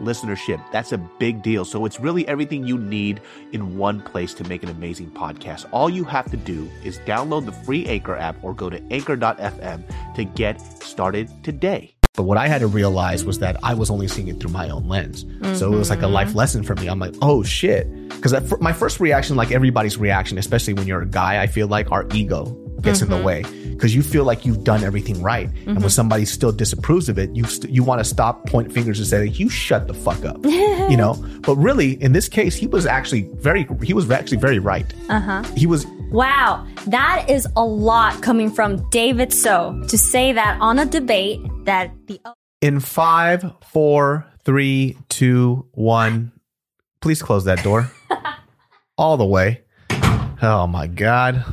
listenership. That's a big deal. So it's really everything you need in one place to make an amazing podcast. All you have to do is download the free Anchor app or go to anchor.fm to get started today. But what I had to realize was that I was only seeing it through my own lens. Mm-hmm. So it was like a life lesson for me. I'm like, oh shit. Because my first reaction, like everybody's reaction, especially when you're a guy, I feel like our ego gets mm-hmm. in the mm-hmm. way because you feel like you've done everything right. Mm-hmm. And when mm-hmm. somebody still disapproves of it, you st- you want to stop, point fingers, and say, "You shut the fuck up," you know. But really, in this case, he was actually very he was actually very right. Uh huh. He was. Wow, that is a lot coming from David So to say that on a debate that the in five, four, three, two, one. Please close that door all the way. Oh my god.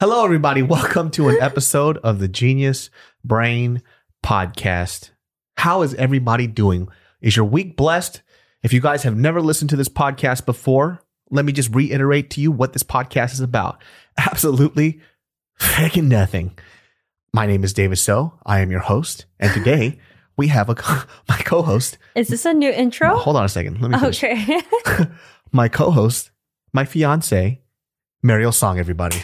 Hello, everybody. Welcome to an episode of the Genius Brain Podcast. How is everybody doing? Is your week blessed? If you guys have never listened to this podcast before, let me just reiterate to you what this podcast is about. Absolutely freaking nothing. My name is David So. I am your host. And today we have a my co-host. Is this a new intro? Hold on a second. Let me finish. Okay. my co-host, my fiance, Mariel Song, everybody.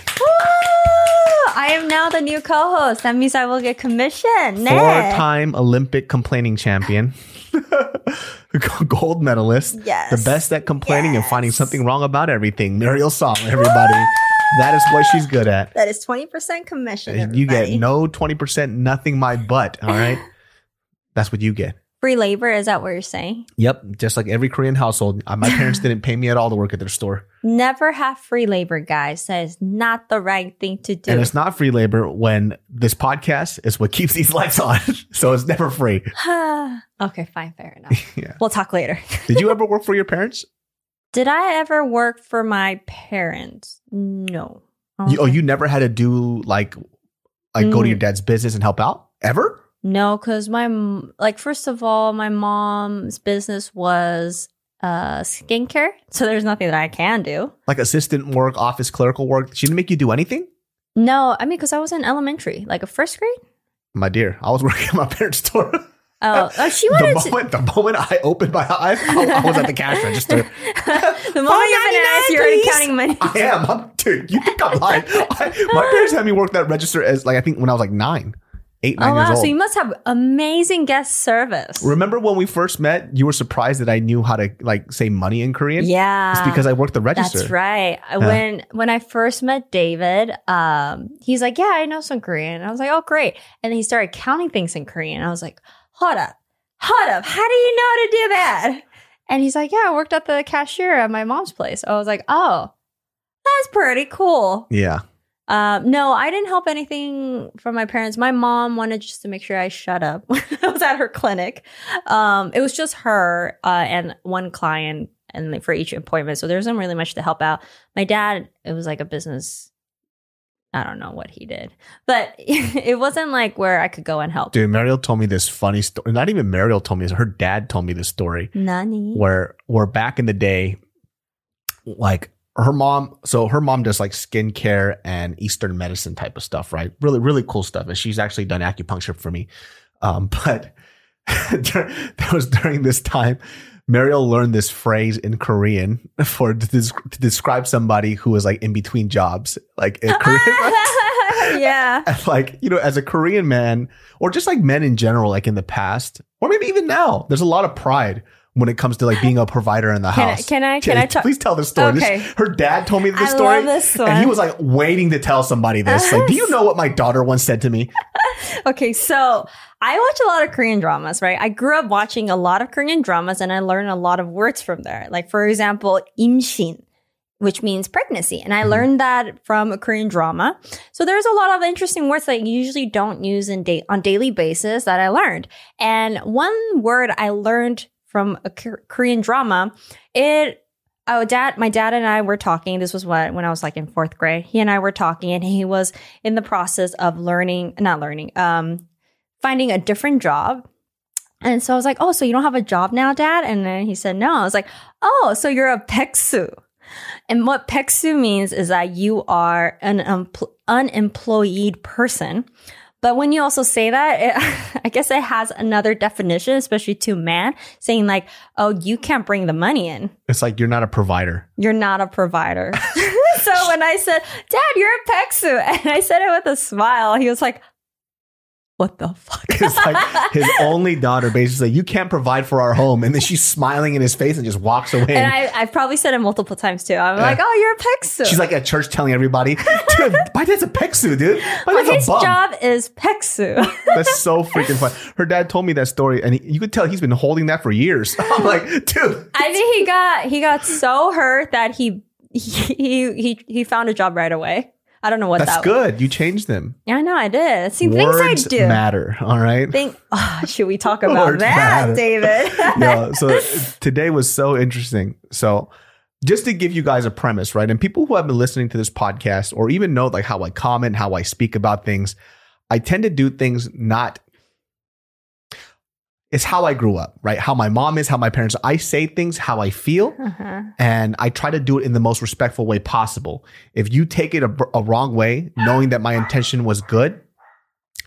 I am now the new co-host. That means I will get commission. Four-time Olympic complaining champion. Gold medalist. Yes. The best at complaining and finding something wrong about everything. Mariel Song, everybody. that is what she's good at. That is 20% commission. Everybody. You get no 20%, nothing my butt. All right. That's what you get. Free labor, is that what you're saying? Yep. Just like every Korean household. Uh, my parents didn't pay me at all to work at their store. Never have free labor, guys. That is not the right thing to do. And it's not free labor when this podcast is what keeps these lights on. so it's never free. okay, fine, fair enough. yeah. We'll talk later. Did you ever work for your parents? Did I ever work for my parents? No. You, oh, you never had to do like like mm. go to your mm. dad's business and help out ever? No, because my like first of all, my mom's business was uh skincare, so there's nothing that I can do. Like assistant work, office clerical work. She didn't make you do anything. No, I mean because I was in elementary, like a first grade. My dear, I was working at my parents' store. Oh, oh she wanted the moment, to- The moment I opened my eyes, I, I was at the cash register. the moment you open eyes, you're already counting money. I am. I'm, dude, you think I'm lying? I, my parents had me work that register as like I think when I was like nine eight, nine oh, wow. So you must have amazing guest service. Remember when we first met, you were surprised that I knew how to like say money in Korean? Yeah. It's because I worked the register. That's right. When when I first met David, um, he's like, Yeah, I know some Korean. And I was like, Oh, great. And then he started counting things in Korean. I was like, Hold up. Hold up. How do you know how to do that? And he's like, Yeah, I worked at the cashier at my mom's place. I was like, Oh, that's pretty cool. Yeah. Um, no, I didn't help anything from my parents. My mom wanted just to make sure I shut up when I was at her clinic. Um, it was just her uh, and one client, and for each appointment, so there wasn't really much to help out. My dad, it was like a business. I don't know what he did, but it wasn't like where I could go and help. Dude, Mariel told me this funny story. Not even Mariel told me this. Her dad told me this story. Nani? Where, where back in the day, like her mom, so her mom does like skincare and Eastern medicine type of stuff, right? Really, really cool stuff. And she's actually done acupuncture for me. Um, but that was during this time. Mariel learned this phrase in Korean for to, to describe somebody who was like in between jobs, like in Korean. yeah. And like, you know, as a Korean man, or just like men in general, like in the past, or maybe even now, there's a lot of pride when it comes to like being a provider in the house. can house. I, can I? Can I? T- please tell the story. Okay. This, her dad told me this I story, this and he was like waiting to tell somebody this. Like, do you know what my daughter once said to me? okay, so I watch a lot of Korean dramas, right? I grew up watching a lot of Korean dramas, and I learned a lot of words from there. Like, for example, imshin. which means pregnancy. And I mm-hmm. learned that from a Korean drama. So there's a lot of interesting words that you usually don't use in da- on daily basis that I learned. And one word I learned from a Korean drama, it Oh, dad, my dad and I were talking. This was what when I was like in fourth grade. He and I were talking, and he was in the process of learning, not learning, um, finding a different job. And so I was like, "Oh, so you don't have a job now, Dad?" And then he said, "No." I was like, "Oh, so you're a peksu." And what peksu means is that you are an unempl- unemployed person. But when you also say that, it, I guess it has another definition, especially to man, saying like, "Oh, you can't bring the money in. It's like you're not a provider. You're not a provider." so when I said, "Dad, you're a peksu," and I said it with a smile, he was like, "What the fuck?" It's like his only daughter basically like, you can't provide for our home. And then she's smiling in his face and just walks away. and I, I've probably said it multiple times too. I'm like, "Oh, you're a peksu." she's like at church telling everybody, dude, my dad's a peksu, dude. My Well, dad's his a job is peksu. That's so freaking fun. Her dad told me that story, and he, you could tell he's been holding that for years. I'm like, dude, I think he got he got so hurt that he he he he found a job right away. I don't know what that's that good. You changed them. Yeah, I know I did. See, Words things I do. matter. All right. Think. Oh, should we talk about that, matter. David? yeah. So uh, today was so interesting. So just to give you guys a premise, right? And people who have been listening to this podcast or even know like how I comment, how I speak about things, I tend to do things not it's how I grew up, right? How my mom is, how my parents. I say things how I feel, uh-huh. and I try to do it in the most respectful way possible. If you take it a, a wrong way, knowing that my intention was good,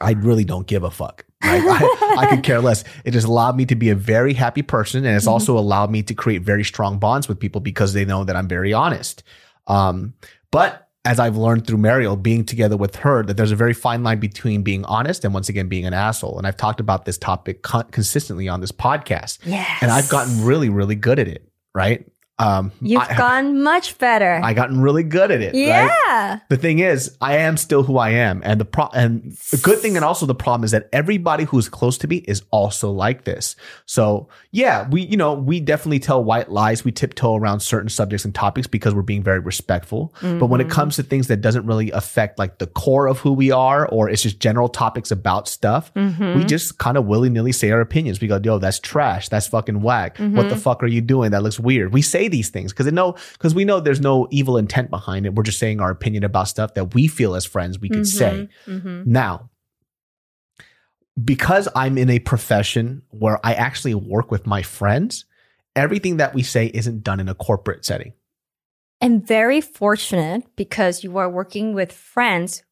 I really don't give a fuck. Right? I, I could care less. It just allowed me to be a very happy person, and it's Mhm. also allowed me to create very strong bonds with people because they know that I'm very honest. Um, but as I've learned through Mariel, being together with her, that there's a very fine line between being honest and once again being an asshole. And I've talked about this topic con- consistently on this podcast, Yes. and I've gotten really, really good at it. Right? Um, You've I, gotten much better. I gotten really good at it. Right? yeah. The thing is, I am still who I am, and the pro and the good thing, and also the problem is that everybody who's close to me is also like this. So yeah, we you know we definitely tell white lies. We tiptoe around certain subjects and topics because we're being very respectful. But when it Mhm. comes to things that doesn't really affect like the core of who we are, or it's just general topics about stuff, Mhm. we just kind of willy nilly say our opinions. We go, yo, that's trash. That's fucking whack. What the Mhm. fuck are you doing? That looks weird. We say these things because know because we know there's no evil intent behind it. We're just saying our opinion about stuff that we feel as friends we could say. Mhm. Now, because I'm in a profession where I actually work with my friends, everything that we say isn't done in a corporate setting. And very fortunate because you are working with friends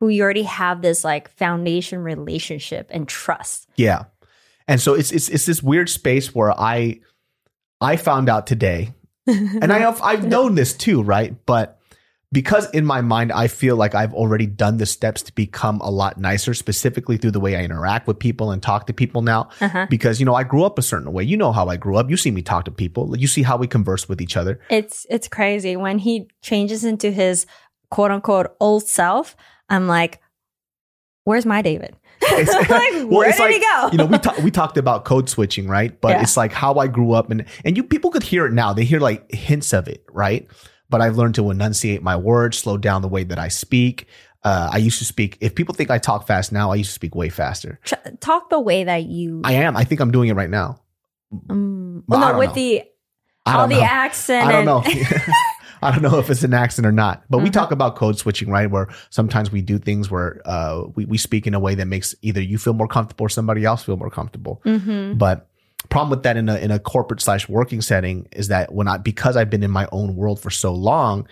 who you already have this like foundation relationship and trust. Yeah. And so it's it's it's this weird space where I I found out today and I have, I've known this too, right? But because in my mind, I feel like I've already done the steps to become a lot nicer, specifically through the way I interact with people and talk to people now. Uh-huh. Because, you know, I grew up a certain way. You know how I grew up. You see me talk to people. You see how we converse with each other. It's it's crazy when he changes into his quote unquote old self. I'm like, where's my David? It's- like, well, where it's did like, he go? you know, we ta- we talked about code switching, right? But Yeah. it's like how I grew up, and and you people could hear it now. They hear like hints of it, right? But I've learned to enunciate my words, slow down the way that I speak. Uh, I used to speak. If people think I talk fast now, I used to speak way faster. Talk the way that you. I am. I think I'm doing it right now. um, Well, no, with know. the all the know. accent. I don't know. I don't know if it's an accent or not, but we Mhm. talk about code switching, right? Where sometimes we do things where uh, we, we speak in a way that makes either you feel more comfortable or somebody else feel more comfortable. Mhm. But problem with that in a in a corporate slash working setting is that when I because I've been in my own world for so long,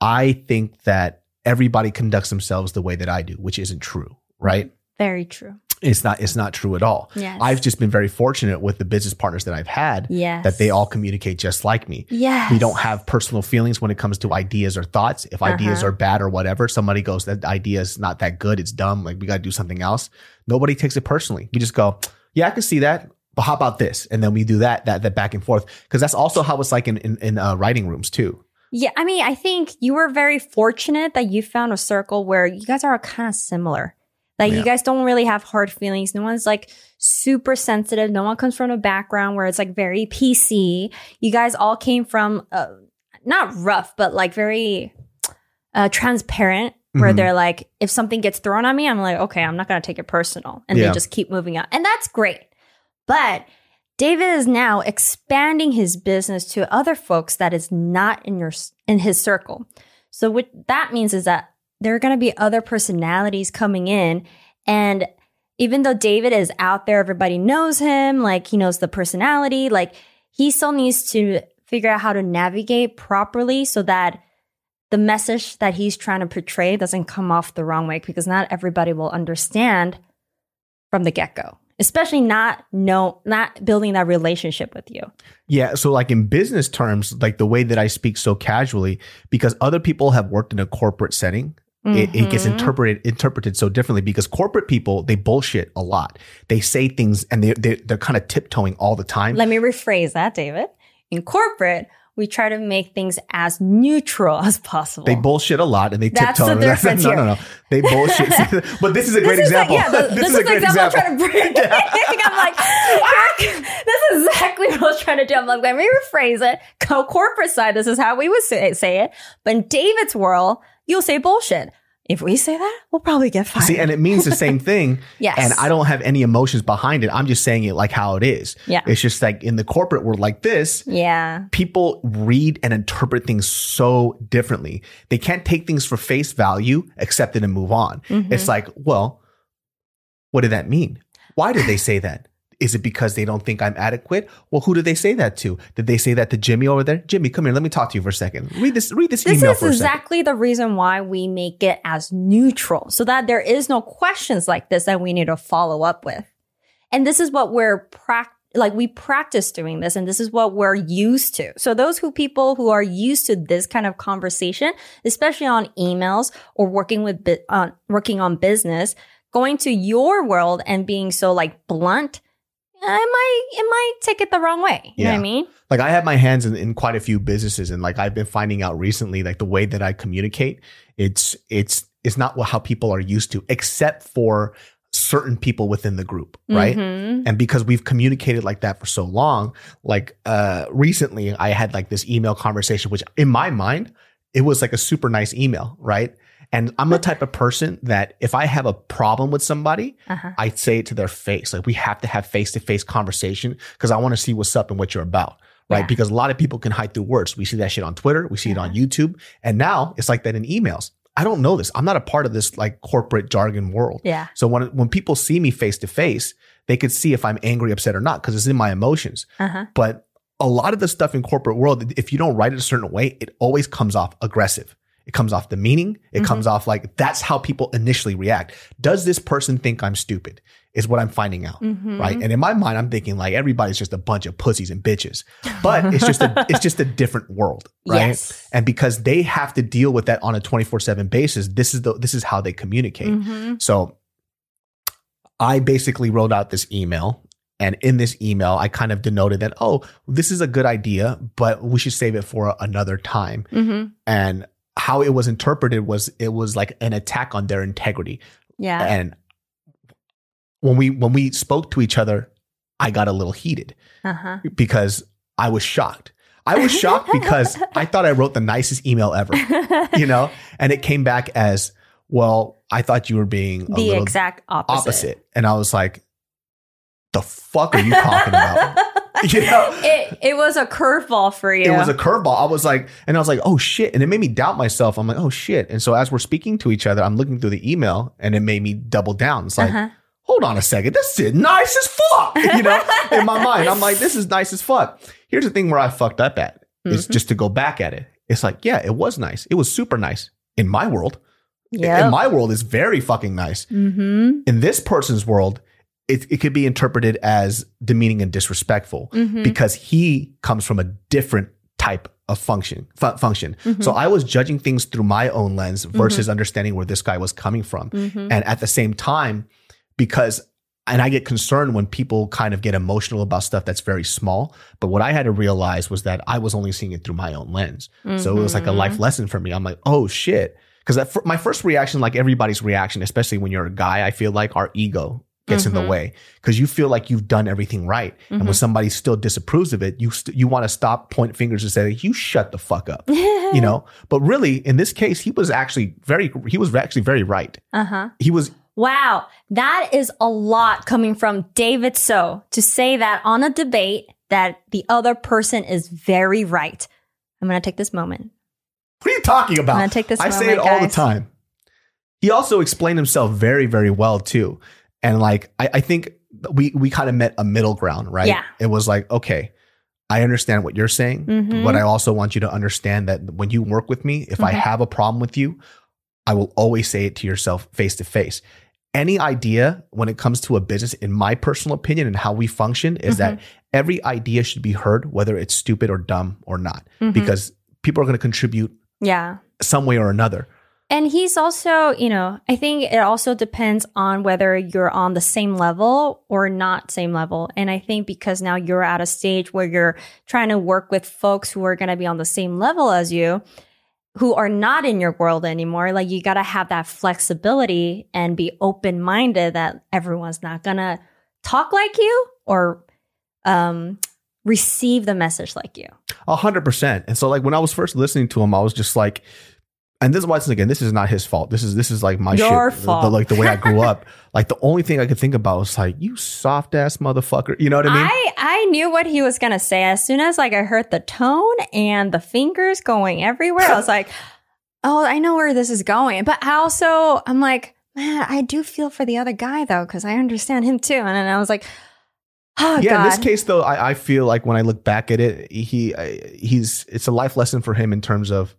I think that everybody conducts themselves the way that I do, which isn't true, right? Very true. It's not it's not true at all. Yes. I've just been very fortunate with the business partners that I've had yes. that they all communicate just like me. Yes. We don't have personal feelings when it comes to ideas or thoughts. If ideas Uh-huh. are bad or whatever, somebody goes, that idea is not that good. It's dumb. Like we got to do something else. Nobody takes it personally. We just go, yeah, I can see that. But how about this? And then we do that, that, that back and forth. Cause that's also how it's like in, in, in uh, writing rooms too. Yeah, I mean, I think you were very fortunate that you found a circle where you guys are kind of similar. Like Yeah. you guys don't really have hard feelings. No one's like super sensitive. No one comes from a background where it's like very PC. You guys all came from uh, not rough, but like very uh, transparent. Where Mhm. they're like, if something gets thrown on me, I'm like, okay, I'm not gonna take it personal, and Yeah. they just keep moving on, and that's great. But David is now expanding his business to other folks that is not in your in his circle. So what that means is that there are going to be other personalities coming in and even though David is out there everybody knows him, like he knows the personality, like he still needs to figure out how to navigate properly so that the message that he's trying to portray doesn't come off the wrong way because not everybody will understand from the get-go especially not no not building that relationship with you Yeah. So, like in business terms, like the way that I speak so casually, because other people have worked in a corporate setting, it, it gets Mhm. interpreted interpreted so differently. Because corporate people they bullshit a lot. They say things and they they they're kind of tiptoeing all the time. let me rephrase that david in corporate we try to make things as neutral as possible They bullshit a lot and they That's tiptoe. the difference no, no, no. They bullshit. but this is a great is example. Like, yeah, the, this, is, the example, I'm trying to bring. I'm like, this is exactly what I was trying to do. I'm like, let me rephrase it. Co corporate side, this is how we would say, say it. But in David's world, you'll say bullshit. If we say that, we'll probably get fired. See, and it means the same thing. yes. And I don't have any emotions behind it. I'm just saying it like how it is. Yeah. It's just like in the corporate world like this, Yeah. people read and interpret things so differently. They can't take things for face value, accept it, and move on. Mhm. It's like, well, what did that mean? Why did they say that? Is it because they don't think I'm adequate? Well, who did they say that to? Did they say that to Jimmy over there? Jimmy, come here. Let me talk to you for a second. Read this. Read this, This email is for a second. exactly the reason why we make it as neutral so that there is no questions like this that we need to follow up with. And this is what we're prac like we practice doing this and this is what we're used to. So those who people who are used to this kind of conversation, especially on emails or working with bu- on working on business, going to your world and being so like blunt, might it might take it the wrong way. You know what Yeah. I mean? like I have my hands in, in quite a few businesses and like I've been finding out recently, like the way that I communicate, it's, it's, it's not how people are used to, except for certain people within the group. Right. Mhm. And because we've communicated like that for so long, like, uh, recently I had like this email conversation, which in my mind, it was like a super nice email. Right. And I'm the type of person that if I have a problem with somebody, Uh-huh. I say it to their face. Like we have to have face to face conversation because I want to see what's up and what you're about. Right. Yeah. Because a lot of people can hide through words. We see that shit on Twitter. We see it on YouTube. And now it's like that in emails. I don't know this. I'm not a part of this like corporate jargon world. Yeah. So when, when people see me face to face, they could see if I'm angry, upset or not because it's in my emotions. Uh-huh. But a lot of the stuff in corporate world, if you don't write it a certain way, it always comes off aggressive. It comes off the meaning. It Mhm. comes off like that's how people initially react. Does this person think I'm stupid? Is what I'm finding out. Mhm. Right. And in my mind, I'm thinking like everybody's just a bunch of pussies and bitches. But it's just a it's just a different world. Right. Yes. And because they have to deal with that on a 24-7 basis, this is the this is how they communicate. Mhm. So I basically wrote out this email. And in this email, I kind of denoted that, oh, this is a good idea, but we should save it for another time. Mhm. And how it was interpreted was it was like an attack on their integrity. Yeah. And when we when we spoke to each other, I got a little heated Uh-huh. because I was shocked. I was shocked because I thought I wrote the nicest email ever, you know? And it came back as, well, I thought you were being a the exact opposite. opposite. And I was like, the fuck are you talking about? You know? it it was a curveball for you. It was a curveball. I was like, and I was like, oh shit. And it made me doubt myself. I'm like, oh shit. And so as we're speaking to each other, I'm looking through the email and it made me double down. It's like, uh-huh. hold on a second. This is nice as fuck. You know, in my mind, I'm like, this is nice as fuck. Here's the thing where I fucked up at. It's Mhm. just to go back at it. It's like, yeah, it was nice. It was super nice in my world. Yeah. In my world, it's very fucking nice. mm-hmm. In this person's world, it, it could be interpreted as demeaning and disrespectful Mm-hmm. because he comes from a different type of function fu- function. Mm-hmm. So I was judging things through my own lens versus understanding where this guy was coming from. mm-hmm. And at the same time, because and I get concerned when people kind of get emotional about stuff that's very small. But what I had to realize was that I was only seeing it through my own lens. So it was like a Mm-hmm. life lesson for me. I'm like, oh shit. Because my first reaction, like everybody's reaction, especially when you're a guy, I feel like our ego gets in Mhm. the way because you feel like you've done everything right. And when Mhm. somebody still disapproves of it, you st- you want to stop, point fingers, and say, "You shut the fuck up," you know. But really, in this case, he was actually very he was actually very right. Uh huh. He was Wow, that is a lot coming from David So to say that on a debate that the other person is very right. I'm going to take this moment. What are you talking about? I'm gonna take this I say it moment, all the time. He also explained himself very, very well too. And like I, I think we we kind of met a middle ground, right? Yeah. It was like, okay, I understand what you're saying, Mhm. but I also want you to understand that when you work with me, if I Mhm. have a problem with you, I will always say it to yourself face to face. Any idea when it comes to a business, in my personal opinion and how we function, is that every idea should be heard, whether it's stupid or dumb or not, Mhm. because people are going to contribute yeah. some way or another. And he's also, you know, I think it also depends on whether you're on the same level or not same level. And I think because now you're at a stage where you're trying to work with folks who are going to be on the same level as you, who are not in your world anymore, like you got to have that flexibility and be open minded that everyone's not going to talk like you or um, receive the message like you. A hundred percent. And so like when I was first listening to him, I was just like, and this is why again, this is not his fault. This is this is like my Your shit. The- fault. The, like the way I grew up. like the only thing I could think about was like, you soft ass motherfucker. You know what I mean? I I knew what he was gonna say as soon as like I heard the tone and the fingers going everywhere. I was like, oh, I know where this is going. But I also I'm like, man, I do feel for the other guy though because I understand him too. And then I was like, oh yeah, god, in this case though, I, I feel like when I look back at it, he I- he's it's a life lesson for him in terms of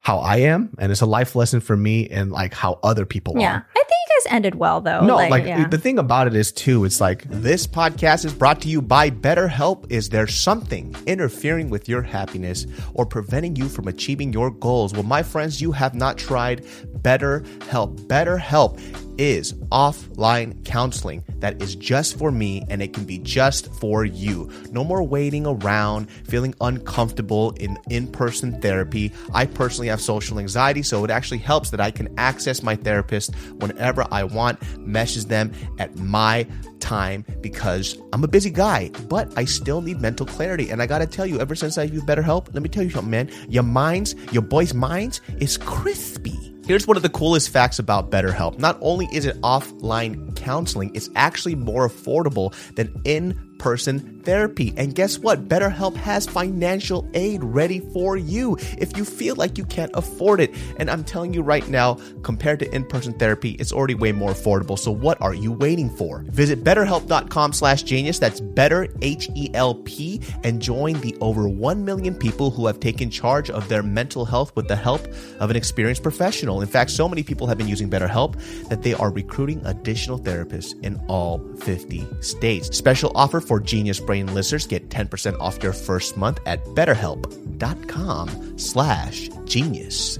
how I am, and it's a life lesson for me and like how other people yeah. are. I think you guys ended well though. No, like, yeah. the thing about it is too, it's like This podcast is brought to you by BetterHelp. Is there something interfering with your happiness or preventing you from achieving your goals? Well, my friends, you have not tried BetterHelp. BetterHelp is offline counseling that is just for me and it can be just for you. No more waiting around, feeling uncomfortable in in person therapy. I personally have social anxiety, so it actually helps that I can access my therapist whenever I want, meshes them at my time because I'm a busy guy, but I still need mental clarity. And I gotta tell you, ever since I use BetterHelp, let me tell you something, man. Your minds, your boys' minds is crispy. Here's one of the coolest facts about BetterHelp. Not only is it offline counseling, it's actually more affordable than in person therapy. And guess what? BetterHelp has financial aid ready for you if you feel like you can't afford it. And I'm telling you right now, compared to in-person therapy, it's already way more affordable. So what are you waiting for? Visit betterhelp.com slash genius. That's better H-E-L-P and join the over 1 million people who have taken charge of their mental health with the help of an experienced professional. In fact, so many people have been using BetterHelp that they are recruiting additional therapists in all 50 states. Special offer for Genius Brain listeners. Get 10% off your first month at betterhelp.com slash genius.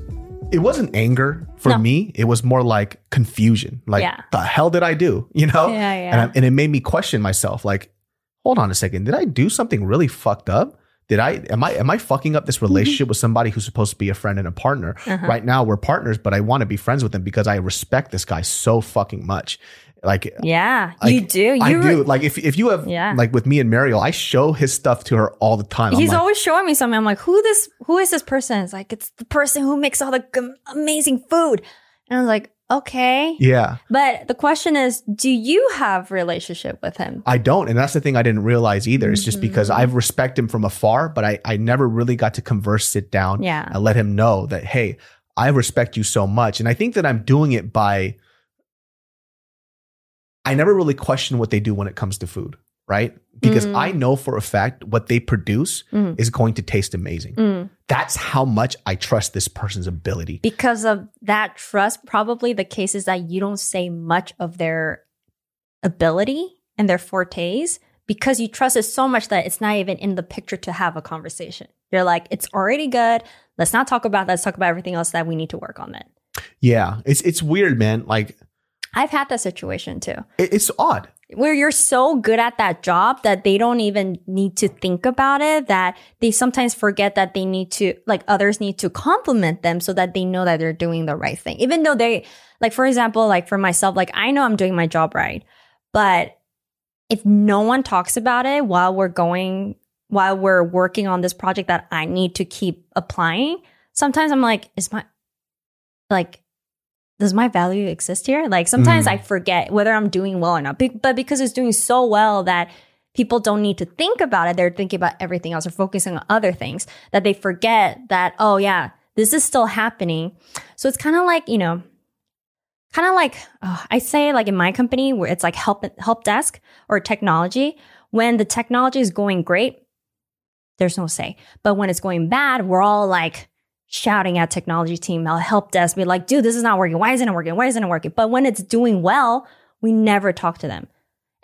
it wasn't anger for No. me. It was more like confusion. Like, Yeah. the hell did I do? You know? Yeah, yeah. And, I, and it made me question myself. Like, hold on a second. Did I do something really fucked up? Did I am I am I fucking up this relationship with somebody who's supposed to be a friend and a partner? Uh-huh. Right now we're partners, but I want to be friends with him because I respect this guy so fucking much. Like yeah, like, you do. You I do. Like if if you have Yeah. like with me and Mariel, I show his stuff to her all the time. He's like, always showing me something. I'm like, who this? Who is this person? It's like it's the person who makes all the g- amazing food. And I was like, okay. yeah. But the question is, do you have relationship with him? I don't. And that's the thing I didn't realize either. It's just because Mm-hmm. I respect him from afar, but I, I never really got to converse, sit down, Yeah. and let him know that, hey, I respect you so much. And I think that I'm doing it by, I never really question what they do when it comes to food, right? Because Mm. I know for a fact what they produce Mm. is going to taste amazing. Mm. That's how much I trust this person's ability. Because of that trust, probably the case is that you don't say much of their ability and their fortes because you trust it so much that it's not even in the picture to have a conversation. You're like, it's already good. Let's not talk about that. Let's talk about everything else that we need to work on then. Yeah. It's, it's weird, man. Like, I've had that situation too. it's odd. where you're so good at that job that they don't even need to think about it that they sometimes forget that they need to like others need to compliment them so that they know that they're doing the right thing even though they like for example like for myself like i know i'm doing my job right But if no one talks about it while we're going, while we're working on this project that I need to keep applying, sometimes I'm like, is my, like, does my value exist here? Like sometimes Mm. I forget whether I'm doing well or not. But because it's doing so well that people don't need to think about it, they're thinking about everything else or focusing on other things that they forget that, oh, yeah, this is still happening. So it's kind of like, you know, kind of like uh, I say, like in my company where it's like help help desk or technology. When the technology is going great, there's no say. But when it's going bad, we're all like shouting at technology team, our help desk, be like, dude, this is not working. Why isn't it working? Why isn't it working? But when it's doing well, we never talk to them.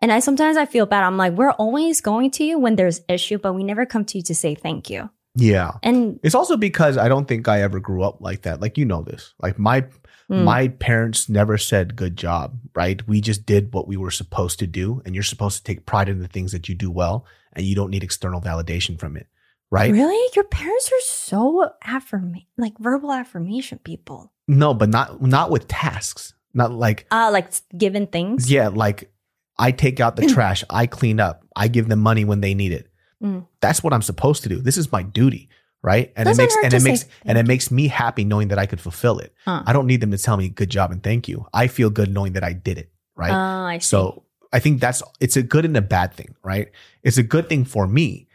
And I sometimes I feel bad. I'm like, we're always going to you when there's issue, but we never come to you to say thank you. Yeah. And It's also because I don't think I ever grew up like that. Like you know this. Like my Mm. my parents never said good job, right? We just did what we were supposed to do and you're supposed to take pride in the things that you do well and you don't need external validation from it. Right? really, your parents are so affirm like verbal affirmation people. No, but not not with tasks. Not like Uh, like given things. yeah, like I take out the trash, I clean up, I give them money when they need it. Mm. That's what I'm supposed to do. This is my duty, right? And Doesn't it makes and it makes and it makes me happy knowing that I could fulfill it. Huh. I don't need them to tell me good job and thank you. I feel good knowing that I did it, right? Uh, I see. so I think that's it's a good and a bad thing, right? It's a good thing for me,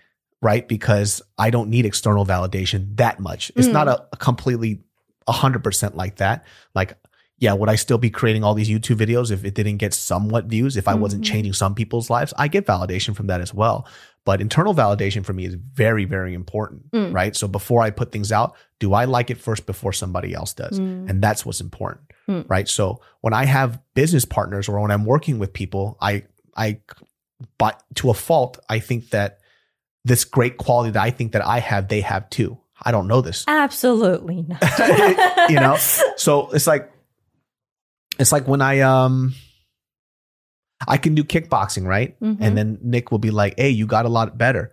right? Because I don't need external validation that much. It's Mm. not a, a completely hundred percent like that. Like, yeah, would I still be creating all these YouTube videos if it didn't get somewhat views? If I wasn't Mhm. changing some people's lives, I get validation from that as well. But internal validation for me is very, very important, Mm. right? So before I put things out, do I like it first before somebody else does? Mm. And that's what's important, Mm. right? So when I have business partners or when I'm working with people, I, I, but to a fault, I think that this great quality that I think that I have, they have too. I don't know this, Absolutely not. you know? So it's like, it's like when I, um, I can do kickboxing, right? Mhm. And then Nick will be like, "Hey, you got a lot better."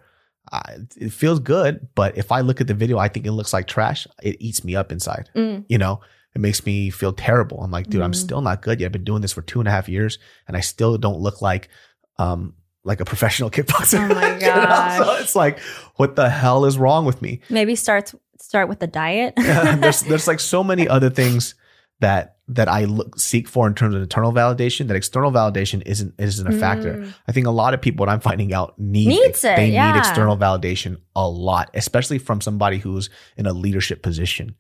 Uh, it feels good, but if I look at the video, I think it looks like trash. It eats me up inside. Mm. You know, it makes me feel terrible. I'm like, dude, I'm Mhm. still not good yet. I've been doing this for two and a half years, and I still don't look like, um, like a professional kickboxer. Oh my? So it's like, what the hell is wrong with me? Maybe start start with the diet. there's there's like so many other things that that I look seek for in terms of internal validation that external validation isn't isn't a factor. Mm. I think a lot of people what I'm finding out need Needs it, they yeah. need external validation a lot, especially from somebody who's in a leadership position.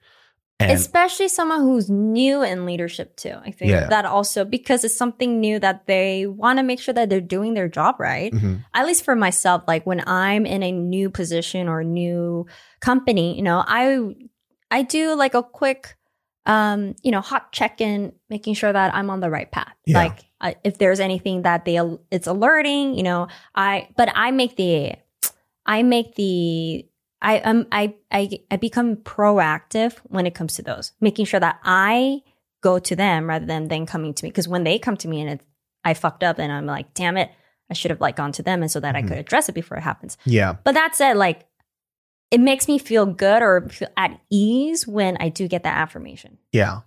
And Especially someone who's new in leadership too. I think Yeah. that also because it's something new that they want to make sure that they're doing their job right. Mhm. At least for myself, like when I'm in a new position or new company, you know, I I do like a quick um, you know, hot check-in, making sure that I'm on the right path. Yeah. Like I, if there's anything that they it's alerting, you know, I but I make the I make the I um I I I become proactive when it comes to those, making sure that I go to them rather than them coming to me. Because when they come to me and it's I fucked up and I'm like, damn it, I should have like gone to them and so that Mhm. I could address it before it happens. yeah, But that said, like it makes me feel good or feel at ease when I do get that affirmation. yeah.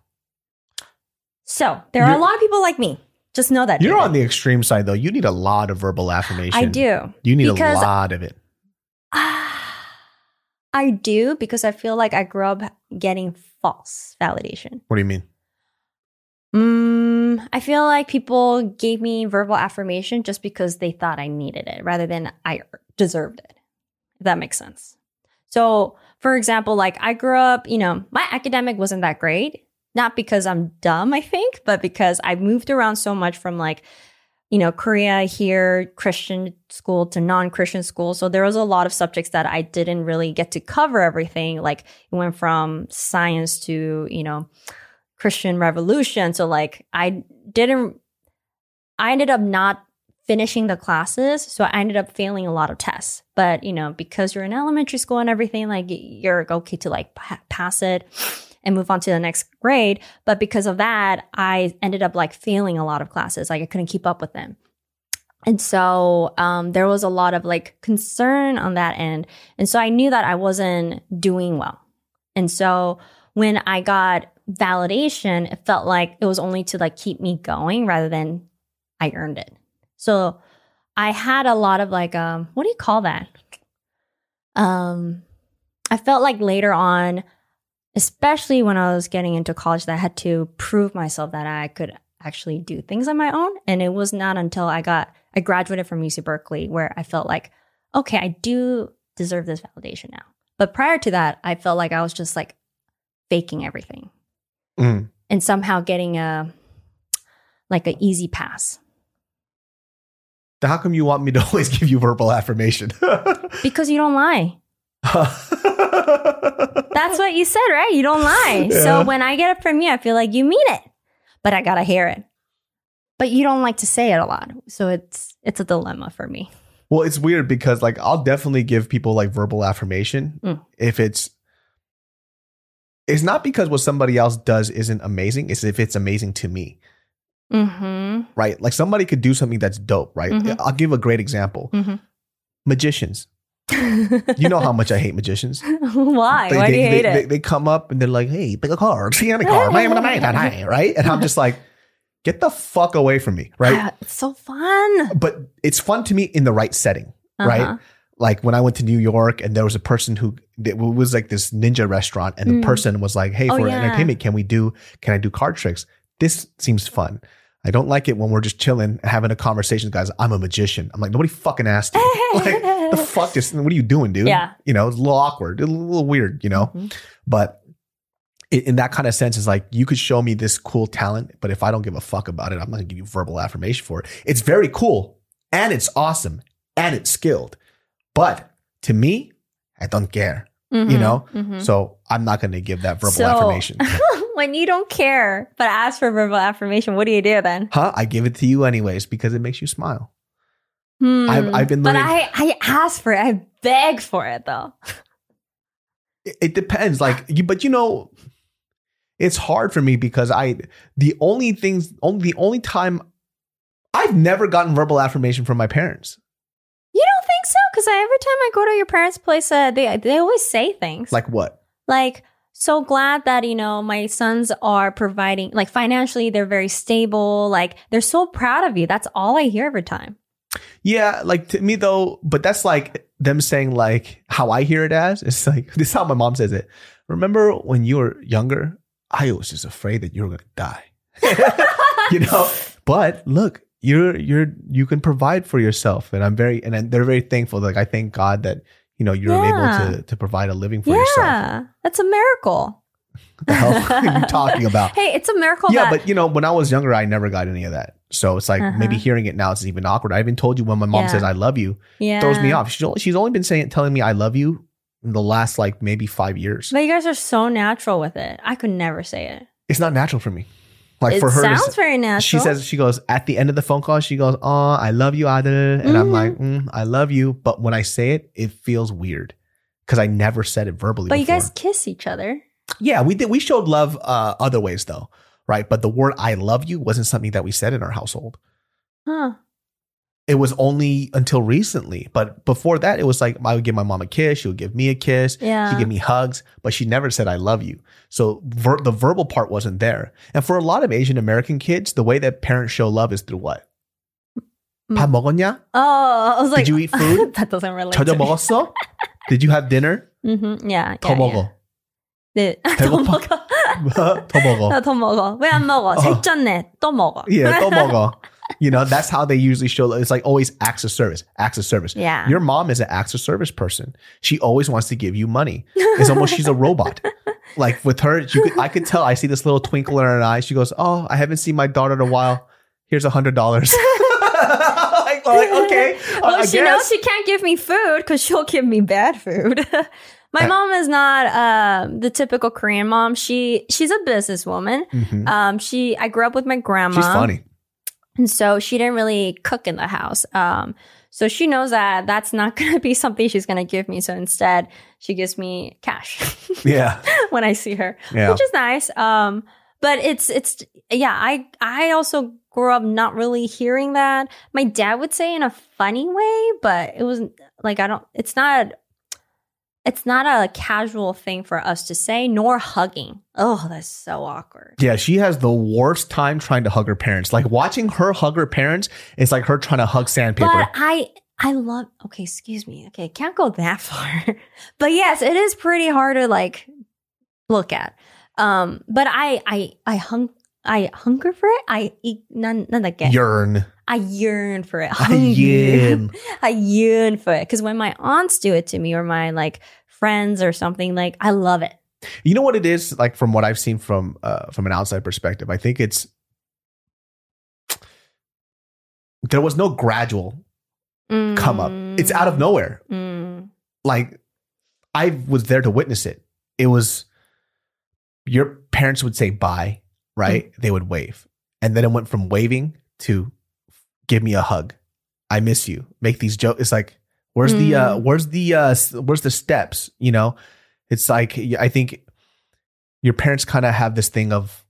So there are a lot of people like me. Just know that You're on the extreme side though. You need a lot of verbal affirmation. I do. You need a lot of it. I do because I feel like I grew up getting false validation. What do you mean? Mm, I feel like people gave me verbal affirmation just because they thought I needed it rather than I deserved it. If that makes sense. So, for example, like I grew up, you know, my academic wasn't that great. Not because I'm dumb, I think, but because I moved around so much from like, you know, Korea here, Christian school to non Christian school. So there was a lot of subjects that I didn't really get to cover everything. Like it went from science to, you know, Christian revolution. So like I didn't, I ended up not finishing the classes. So I ended up failing a lot of tests. But, you know, because you're in elementary school and everything, like you're okay to like pass it and move on to the next grade. But because of that, I ended up like failing a lot of classes. Like I couldn't keep up with them. And so um, there was a lot of like concern on that end. And so I knew that I wasn't doing well. And so when I got validation, it felt like it was only to like keep me going rather than I earned it. So I had a lot of like um what do you call that? Um I felt like later on, especially when I was getting into college, that I had to prove myself that I could actually do things on my own. And it was not until I got I graduated from UC Berkeley where I felt like, okay, I do deserve this validation now. But prior to that, I felt like I was just like faking everything Mm. and somehow getting a like an easy pass. How come you want me to always give you verbal affirmation? Because you don't lie. That's what you said, right? You don't lie. Yeah. So when I get it from you, I feel like you mean it, but I gotta hear it. But you don't like to say it a lot, so it's it's a dilemma for me. Well, it's weird because like I'll definitely give people like verbal affirmation Mm. if it's it's not because what somebody else does isn't amazing, it's if it's amazing to me, Mm-hmm. right? Like somebody could do something that's dope, right? Mhm. I'll give a great example. Mhm. Magicians. You know how much I hate magicians. Why? They, Why do they, you hate they, it? They, they come up and they're like, "Hey, pick a card, see any card, man, man, man, man," right?" And I'm just like, "Get the fuck away from me," right? Ah, it's so fun. But it's fun to me in the right setting, right? Uh-huh. like when I went to New York and there was a person who it was like this ninja restaurant and the Mm. person was like, Hey, Oh, for yeah. entertainment, can we do, can I do card tricks? This seems fun. I don't like it when we're just chilling, having a conversation, guys. I'm a magician. I'm like, nobody fucking asked you. like, the fuck this, what are you doing, dude? Yeah. You know, it's a little awkward, a little weird, you know? Mhm. But in that kind of sense, it's like you could show me this cool talent, but if I don't give a fuck about it, I'm not gonna give you verbal affirmation for it. It's very cool and it's awesome and it's skilled. But to me, I don't care. You Mhm. know? Mhm. So I'm not gonna give that verbal So- affirmation. when you don't care but ask for verbal affirmation, what do you do then? huh? I give it to you anyways because it makes you smile. Hmm. I've- I've been but I I ask for it. I beg for it though. It, it depends. Like you, but you know, it's hard for me because I the only things only the only time I've never gotten verbal affirmation from my parents. You don't think so? Because every time I go to your parents' place, uh, they they always say things Like what? like so glad that you know my sons are providing like financially they're very stable like they're so proud of you that's all i hear every time Yeah, like to me though, but that's like them saying like how I hear it as. It's like this is how my mom says it. Remember when you were younger? I was just afraid that you were gonna die. you know? But look, you're you're you can provide for yourself. And I'm very and they're very thankful. Like I thank God that, you know, you're Yeah. able to to provide a living for yourself. yeah that's a miracle What the hell are you talking about? hey it's a miracle Yeah, that but you know, when I was younger, I never got any of that. So it's like Uh-huh. maybe hearing it now, is even awkward. I even told you when my mom Yeah. says "I love you," yeah throws me off. She's only, she's only been saying telling me I love you in the last like maybe five years. but you guys are so natural with it i could never say it It's not natural for me. Like it for her, sounds s- very natural she says she goes at the end of the phone call. She goes, "Oh, I love you, Adel," and I'm Mhm. like, mm, "I love you," but when I say it, it feels weird because I never said it verbally. but you guys kiss each other yeah, we did. We showed love uh, other ways though, right? But the word "I love you" wasn't something that we said in our household. huh it was only until recently. But before that, it was like I would give my mom a kiss, she would give me a kiss, yeah she'd give me hugs, but she never said I love you. So ver- the verbal part wasn't there. And for a lot of Asian American kids, the way that parents show love is through what? Mm. 밥 먹었냐? oh i was like Did you eat food? that doesn't relate 저녁 to me. 먹었어? Did you have dinner? mm-hmm. yeah, 더 yeah, 먹어. yeah. 네. 더 배고파? 먹어 더 먹어. 나 더 먹어. 왜 안 먹어? 살쪘네. 또 먹어. Yeah, 또 먹어. You know, that's how they usually show. It's like always acts of service, acts of service. Yeah. Your mom is an acts of service person. She always wants to give you money. It's almost she's a robot. Like with her, you could, I could tell. I see this little twinkle in her eye. She goes, "Oh, I haven't seen my daughter in a while. Here's a hundred dollars." like, okay, well, I she guess. knows she can't give me food because she'll give me bad food. My mom is not um, the typical Korean mom. She she's a businesswoman. Mhm. Um, she I grew up with my grandma. She's funny. And so she didn't really cook in the house. Um, so she knows that that's not going to be something she's going to give me. So instead, she gives me cash Yeah, when I see her. yeah. which is nice. Um, but it's it's yeah. I I also grew up not really hearing that. My dad would say in a funny way, but it was like I don't. It's not. It's not a casual thing for us to say, nor hugging. Oh, that's so awkward. Yeah, she has the worst time trying to hug her parents. Like watching her hug her parents, it's like her trying to hug sandpaper. But I I love okay, excuse me. Okay, can't go that far. but yes, it is pretty hard to like look at. Um, but I I I hung I hunger for it. I eat none none again. Yearn. I yearn for it. I yearn. I yearn for it. Because when my aunts do it to me or my like friends or something, like I love it. You know what it is like from what I've seen from uh, from an outside perspective. I think it's there was no gradual come up. It's out of nowhere. Mm. Like I was there to witness it. It was your parents would say bye, right? They would wave. And then it went from waving to give me a hug. I miss you. Make these jokes. It's like where's the uh Mm. where's the uh where's the steps, you know? It's like I think your parents kind of have this thing of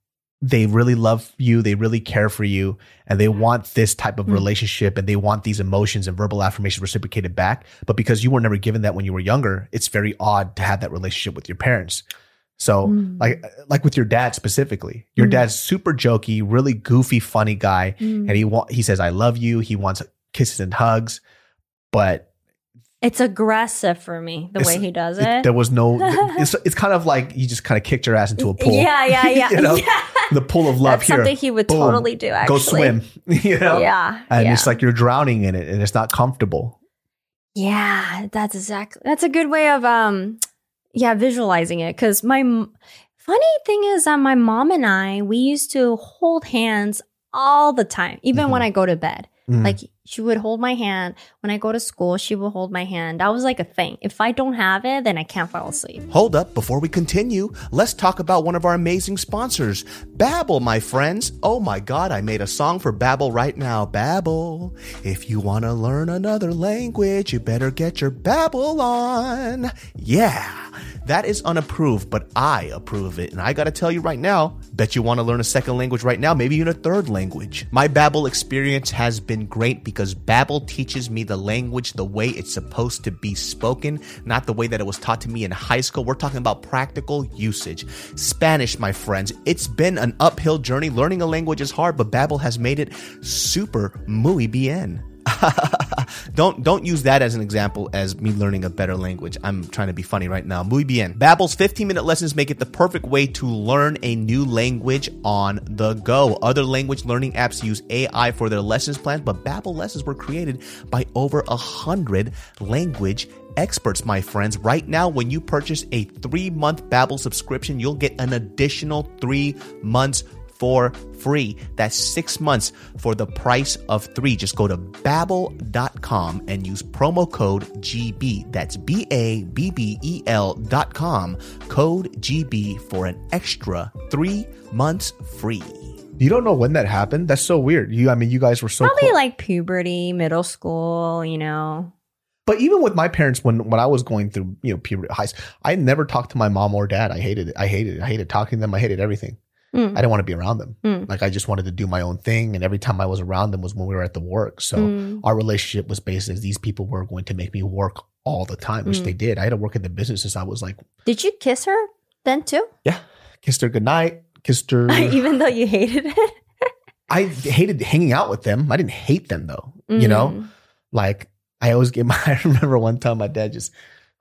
they really love you, they really care for you, and they want this type of Mm. relationship and they want these emotions and verbal affirmations reciprocated back. But because you were never given that when you were younger, it's very odd to have that relationship with your parents. So, Mm. like like with your dad specifically, your Mm. dad's super jokey, really goofy, funny guy, Mm. and he wa- he says I love you. He wants kisses and hugs, but It's aggressive for me the way he does it- it. there was no. It's it's kind of like you just kind of kicked your ass into a pool. Yeah, yeah, yeah. You know, yeah. the pool of love That's here. something he would Boom. totally do. Actually, Go swim. You know, Yeah, and yeah. it's like you're drowning in it, and it's not comfortable. Yeah, that's exactly. That's a good way of um yeah, visualizing it cuz my m- funny thing is that my mom and I we used to hold hands all the time, even when Mhm. I go to bed. Mhm. Like she would hold my hand when I go to school, she would hold my hand. That was like a thing. If I don't have it, then I can't fall asleep. Hold up, before we continue, let's talk about one of our amazing sponsors, Babbel, my friends. Oh my god, I made a song for Babbel right now. Babbel. If you want to learn another language, you better get your Babbel on. Yeah. That is unapproved, but I approve it. And I got to tell you right now, bet you want to learn a second language right now, maybe even a third language. My Babbel experience has been great because Babbel teaches me the language the way it's supposed to be spoken, not the way that it was taught to me in high school. We're talking about practical usage. Spanish, my friends, it's been an uphill journey. Learning a language is hard, but Babbel has made it super muy bien. don't don't use that as an example as me learning a better language. I'm trying to be funny right now. Muy bien. Babbel's 15-minute lessons make it the perfect way to learn a new language on the go. Other language learning apps use AI for their lessons plans, but Babbel lessons were created by over a hundred language experts, my friends. Right now, when you purchase a three-month Babbel subscription, you'll get an additional three months for free. That's six months for the price of three. Just go to babbel.com and use promo code GB. That's B A B B E L dot com. Code GB for an extra three months free. You don't know when that happened? That's so weird. You, I mean, you guys were so Probably close. like puberty, middle school, you know. But even with my parents, when when I was going through, you know, puberty, high, I never talked to my mom or dad. I hated it. I hated it. I hated talking to them. I hated everything. Mm. I didn't want to be around them. Mm. Like I just wanted to do my own thing. And every time I was around them was when we were at the work. So Mm. our relationship was based as these people were going to make me work all the time, which Mm. they did. I had to work in the business since I was like, Did you kiss her then too? yeah, kissed her goodnight, kissed her. Even though you hated it? I hated hanging out with them. I didn't hate them though. You know, Mm. like I always get my, I remember one time my dad just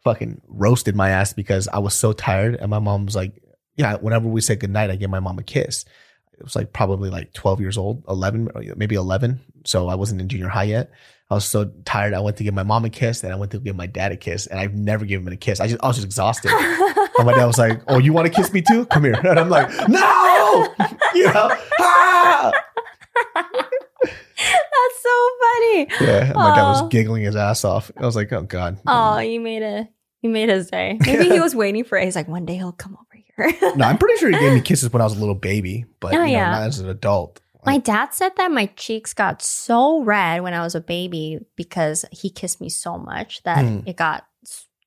fucking roasted my ass because I was so tired. And my mom was like, yeah, whenever we said goodnight, I give my mom a kiss. It was like probably like 12 years old, 11, maybe 11. So I wasn't in junior high yet. I was so tired. I went to give my mom a kiss and I went to give my dad a kiss and I've never given him a kiss. I just, I was just exhausted. And my dad was like, "Oh, you want to kiss me too? Come here." And I'm like, "No!" You know? Ah! That's so funny. Yeah. And my dad was giggling his ass off. I was like, "Oh God." Oh, you made a you made his day. Maybe he was waiting for it. He's like, one day he'll come over. No, I'm pretty sure he gave me kisses when I was a little baby, but Oh, you know, yeah. not as an adult. my dad said that my cheeks got so red when I was a baby because he kissed me so much that Hmm. it got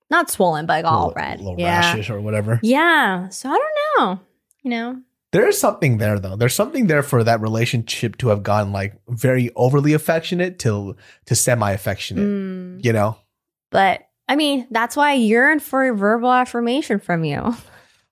not swollen, but it got all little, red. little yeah. rashes or whatever. Yeah. So I don't know. You know? There is something there though. There's something there for that relationship to have gone like very overly affectionate to to semi affectionate. Mm. You know, But I mean, that's why I yearn for a verbal affirmation from you.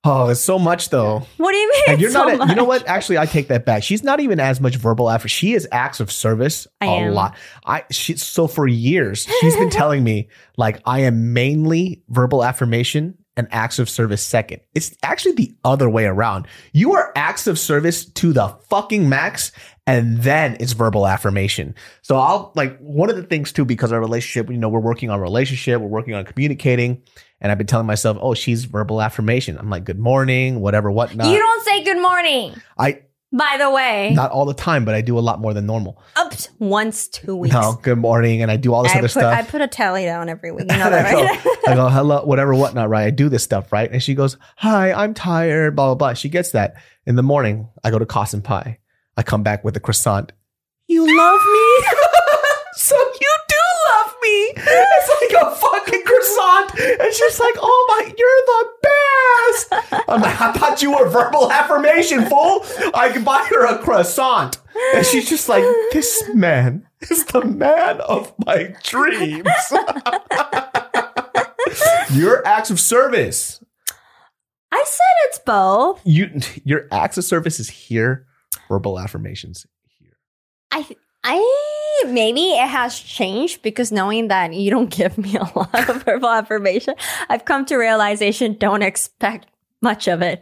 Oh, it's so much though. What do you mean? And you're so not. a- you know what? Actually, I take that back. She's not even as much verbal effort. She is acts of service I a am. lot. I she so for years she's been telling me like I am mainly verbal affirmation and acts of service second. It's actually the other way around. You are acts of service to the fucking max, and then it's verbal affirmation. So I'll like one of the things too because our relationship. You know, we're working on relationship. We're working on communicating. And I've been telling myself, oh, she's verbal affirmation. I'm like, good morning, whatever, whatnot. you don't say good morning. I By the way, not all the time, but I do a lot more than normal. up once two weeks. No, good morning, and I do all this I other put, I put a tally down every week. You know And I, that, go, right? I go, hello, whatever, whatnot, right? I do this stuff, right? And she goes, hi, I'm tired, blah, blah, blah. She gets that. In the morning, I go to Cossin Pie. I come back with a croissant. You love me? so you me. It's like a fucking croissant. And she's like, oh my, you're the best. I'm like, I thought you were verbal affirmation, fool. I can buy her a croissant. And she's just like, this man is the man of my dreams. your acts of service. I said it's both. You your acts of service is here. Verbal affirmations here. I I maybe it has changed because knowing that you don't give me a lot of verbal affirmation, I've come to realization don't expect much of it.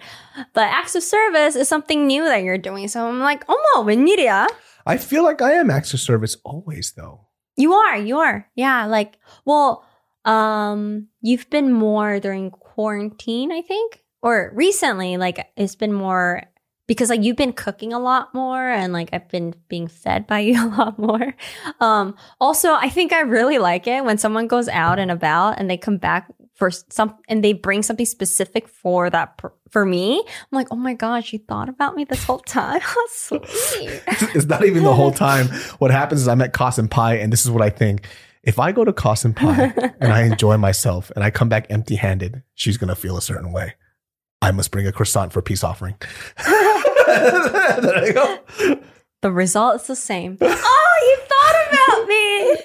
But acts of service is something new that you're doing. So I'm like, oh no, media. I feel like I am acts of service always though. You are, you are. Yeah. Like, well, um, you've been more during quarantine, I think. Or recently, like it's been more because like you've been cooking a lot more and like I've been being fed by you a lot more. Um also, I think I really like it when someone goes out and about and they come back for some and they bring something specific for that per- for me. I'm like, "Oh my gosh, you thought about me this whole time." Sweet. it's not even the whole time. What happens is I'm at Cossin Pie, and this is what I think. If I go to Cossin Pie and I enjoy myself and I come back empty handed, she's gonna feel a certain way. I must bring a croissant for peace offering. There I go. the result is the same. oh, you thought about me.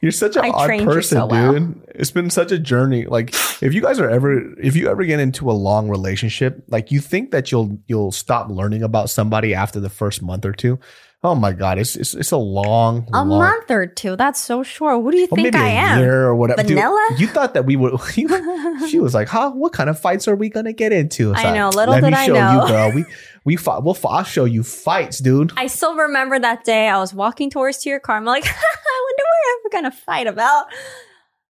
You're such an I odd person, so well. dude. It's been such a journey. Like if you guys are ever if you ever get into a long relationship, like you think that you'll you'll stop learning about somebody after the first month or two. Oh my god, it's it's, it's a long A long, month or two. That's so short. What do you or think I am? year or whatever. Dude, Vanilla? you thought that we would. she was like, "Huh? What kind of fights are we gonna get into?" It's I like, know, little Let did me I show know. you, girl. We we fought. We'll. I'll show you fights, dude. I still remember that day. I was walking towards to your car. I'm like, I wonder what we're gonna fight about.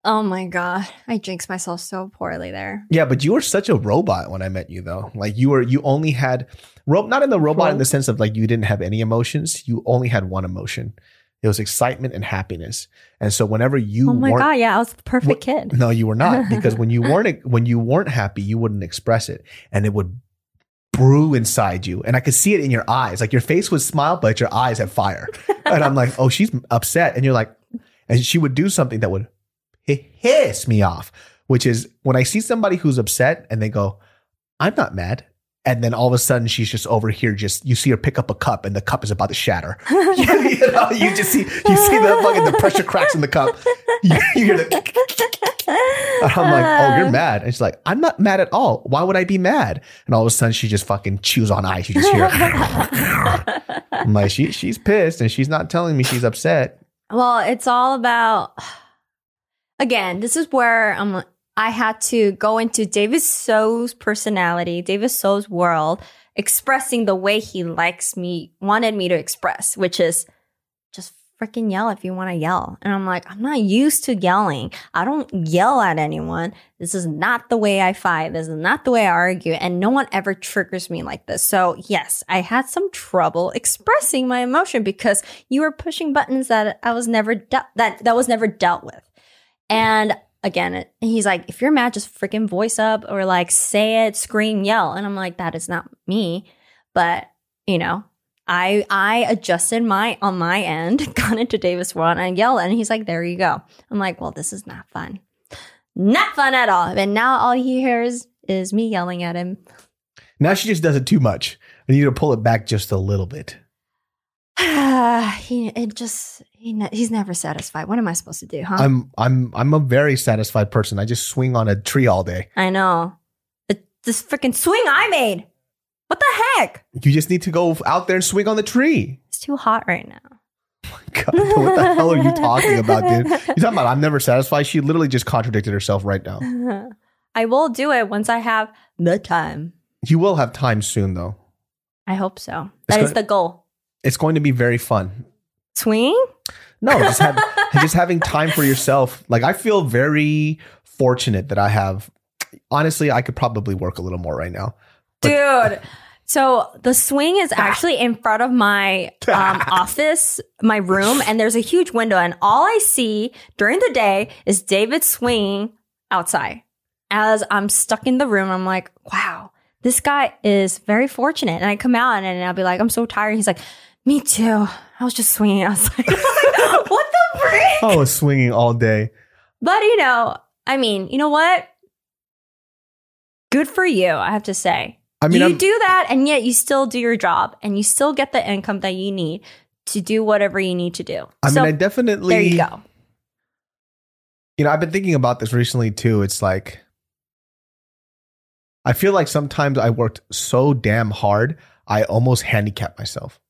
Oh my god, I jinxed myself so poorly there. Yeah, but you were such a robot when I met you, though. Like you were, you only had, rope, not in the robot in the sense of like you didn't have any emotions. You only had one emotion. It was excitement and happiness. And so whenever you oh my god, yeah, I was the perfect kid. no, you were not because when you weren't when you weren't happy, you wouldn't express it, and it would brew inside you. And I could see it in your eyes. Like your face would smile, but your eyes had fire. and I'm like, oh, she's upset, and you're like, and she would do something that would hiss me off, which is when I see somebody who's upset and they go, I'm not mad. And then all of a sudden she's just over here, just you see her pick up a cup and the cup is about to shatter. you, know, you just see you see the fucking the pressure cracks in the cup. You, you hear the I'm like, oh, you're mad. And she's like, I'm not mad at all. Why would I be mad? And all of a sudden she just fucking chews on ice. You just hear I'm like, she she's pissed and she's not telling me she's upset. Well, it's all about again, this is where I'm I had to go into David So's personality, David So's world, expressing the way he likes me, wanted me to express, which is just freaking yell if you want to yell. And I'm like, I'm not used to yelling. I don't yell at anyone. This is not the way I fight. This is not the way I argue. And no one ever triggers me like this. So yes, I had some trouble expressing my emotion because you were pushing buttons that I was never dealt that that was never dealt with. And again, he's like, if you're mad, just freaking voice up or like say it, scream, yell. And I'm like, that is not me. But you know, I I adjusted my on my end, got into Davis one and yelled, and he's like, there you go. I'm like, well, this is not fun. Not fun at all. And now all he hears is me yelling at him. Now she just does it too much. I need to pull it back just a little bit. he it just he ne- he's never satisfied. What am I supposed to do, huh? I'm I'm I'm a very satisfied person. I just swing on a tree all day. I know. It, this freaking swing I made. What the heck? You just need to go out there and swing on the tree. It's too hot right now. God, what the hell are you talking about, dude? You talking about I'm never satisfied? She literally just contradicted herself right now. I will do it once I have the time. You will have time soon, though. I hope so. It's That is gonna- the goal. It's going to be very fun. Swing? No, just have, just having time for yourself. Like I feel very fortunate that I have. Honestly, I could probably work a little more right now. Dude. So the swing is actually in front of my um, office, my room, and there's a huge window. And all I see during the day is David swinging outside. As I'm stuck in the room, I'm like, wow, this guy is very fortunate. And I come out and I'll be like, I'm so tired. He's like, me too. I was just swinging outside. I was like, what the frick? I was swinging all day. But you know, I mean, you know what? Good for you, I have to say. I mean, you I'm, do that and yet you still do your job and you still get the income that you need to do whatever you need to do. I mean, I definitely. there you go. You know, I've been thinking about this recently too. It's like, I feel like sometimes I worked so damn hard, I almost handicapped myself.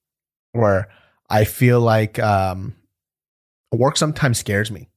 Where I feel like um, work sometimes scares me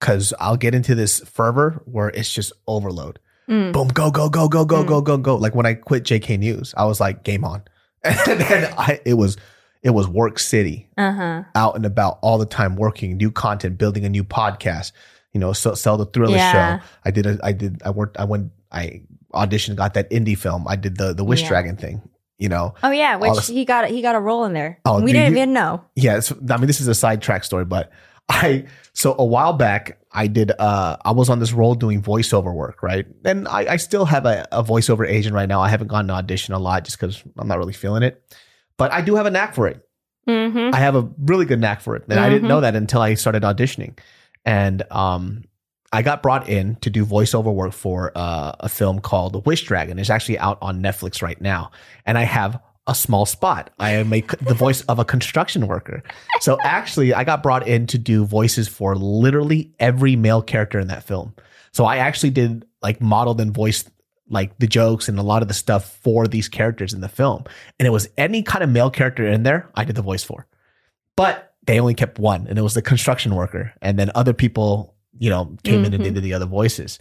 because I'll get into this fervor where it's just overload. Mm. Boom, go, go, go, go, go, Mm. go, go, go. Like when I quit JK News, I was like, game on. And then I, it was, it was work city Uh-huh. out and about all the time working new content building a new podcast you know so, sell the thriller Yeah. show i did a, i did i worked i went i auditioned got that indie film i did the the wish Yeah. dragon thing you know Oh yeah, which this- he got he got a role in there. Oh, we didn't you- even know. yeah i mean this is a sidetrack story but i so a while back i did uh i was on this role doing voiceover work right and i, I still have a, a voiceover agent right now i haven't gone to audition a lot just because i'm not really feeling it but i do have a knack for it Mm-hmm. I have a really good knack for it. And I didn't Mhm. know that until I started auditioning. And um, I got brought in to do voiceover work for uh, a film called The Wish Dragon. It's actually out on Netflix right now. And I have a small spot. I am a, the voice of a construction worker. So actually, I got brought in to do voices for literally every male character in that film. So I actually did like modeled and voiced like the jokes and a lot of the stuff for these characters in the film. And it was any kind of male character in there, I did the voice for. But they only kept one, and it was the construction worker. And then other people, you know, came in and Mhm. did the other voices.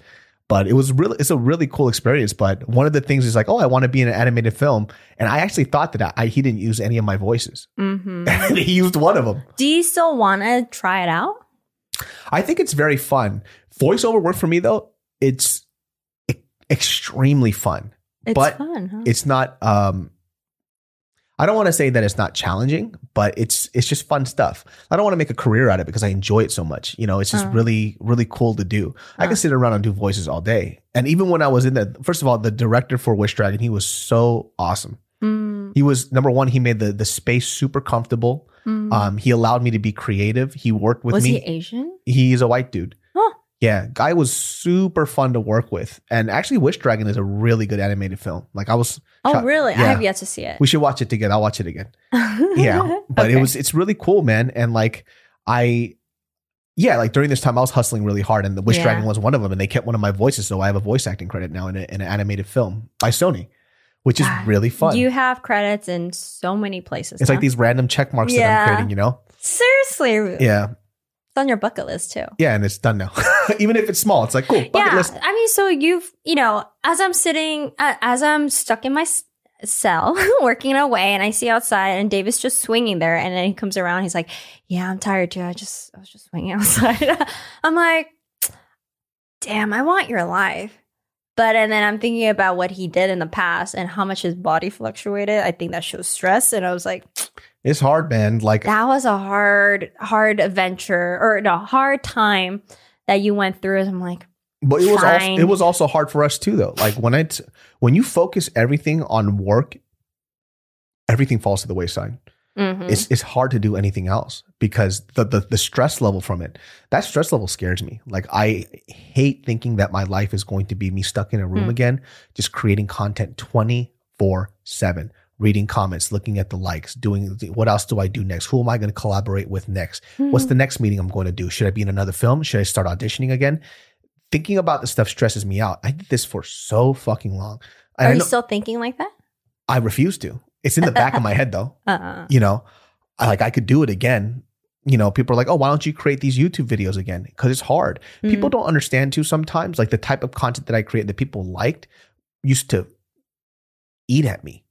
But it was really, it's a really cool experience. But one of the things is like, oh, I want to be in an animated film. And I actually thought that I, he didn't use any of my voices. Mm-hmm. and he used one of them. Do you still want to try it out? I think it's very fun. Voiceover work for me though, it's extremely fun. It's But fun, huh? It's not um I don't want to say that it's not challenging, but it's it's just fun stuff. I don't want to make a career out of it because I enjoy it so much. You know, it's just Uh. really really cool to do. I Uh. can sit around and do voices all day. And even when I was in the first of all, the director for Wish Dragon, he was so awesome. Mm, He was number one. He made the the space super comfortable. mm. Um, he allowed me to be creative. He worked with Was me. he Asian? He's a white dude. Huh. Yeah, guy was super fun to work with. And actually, Wish Dragon is a really good animated film. Like I was, Oh, Shot- really? I have yet to see it. we should watch it together. I'll watch it again. Yeah, but it was it's really cool, man. And like I, yeah, like during this time I was hustling really hard, and the Wish Yeah. Dragon was one of them. And they kept one of my voices, so I have a voice acting credit now in, a, in an animated film by Sony, which is God, really fun. You have credits in so many places. it's like these random check marks that I'm creating, you know? Seriously, Yeah, it's on your bucket list too. yeah, and it's done now. Even if it's small, it's like cool. Yeah, list. I mean, so you've you know, as I'm sitting, uh, as I'm stuck in my s- cell working away, and I see outside, and David's just swinging there, and then he comes around, he's like, "Yeah, I'm tired too. I just I was just swinging outside." I'm like, "Damn, I want your life." But and then I'm thinking about what he did in the past and how much his body fluctuated. I think that shows stress, and I was like, It's hard, man. Like that was a hard, hard adventure or no hard time that you went through. I'm like, But it was also, it was also hard for us too, though. Like when I t- when you focus everything on work, everything falls to the wayside. mhm. It's it's hard to do anything else because the, the the stress level from it. That stress level scares me. Like I hate thinking that my life is going to be me stuck in a room Mm. again, just creating content twenty four seven, reading comments, looking at the likes, doing what else do I do next? Who am I going to collaborate with next? What's the next meeting I'm going to do? Should I be in another film? Should I start auditioning again? Thinking about this stuff stresses me out. I did this for so fucking long. And Are you know- still thinking like that? I refuse to. It's in the back of my head though. Uh, You know, I, like I could do it again. You know, people are like, oh, why don't you create these YouTube videos again? Because it's hard. People mm, don't understand too sometimes. Like the type of content that I create that people liked used to eat at me.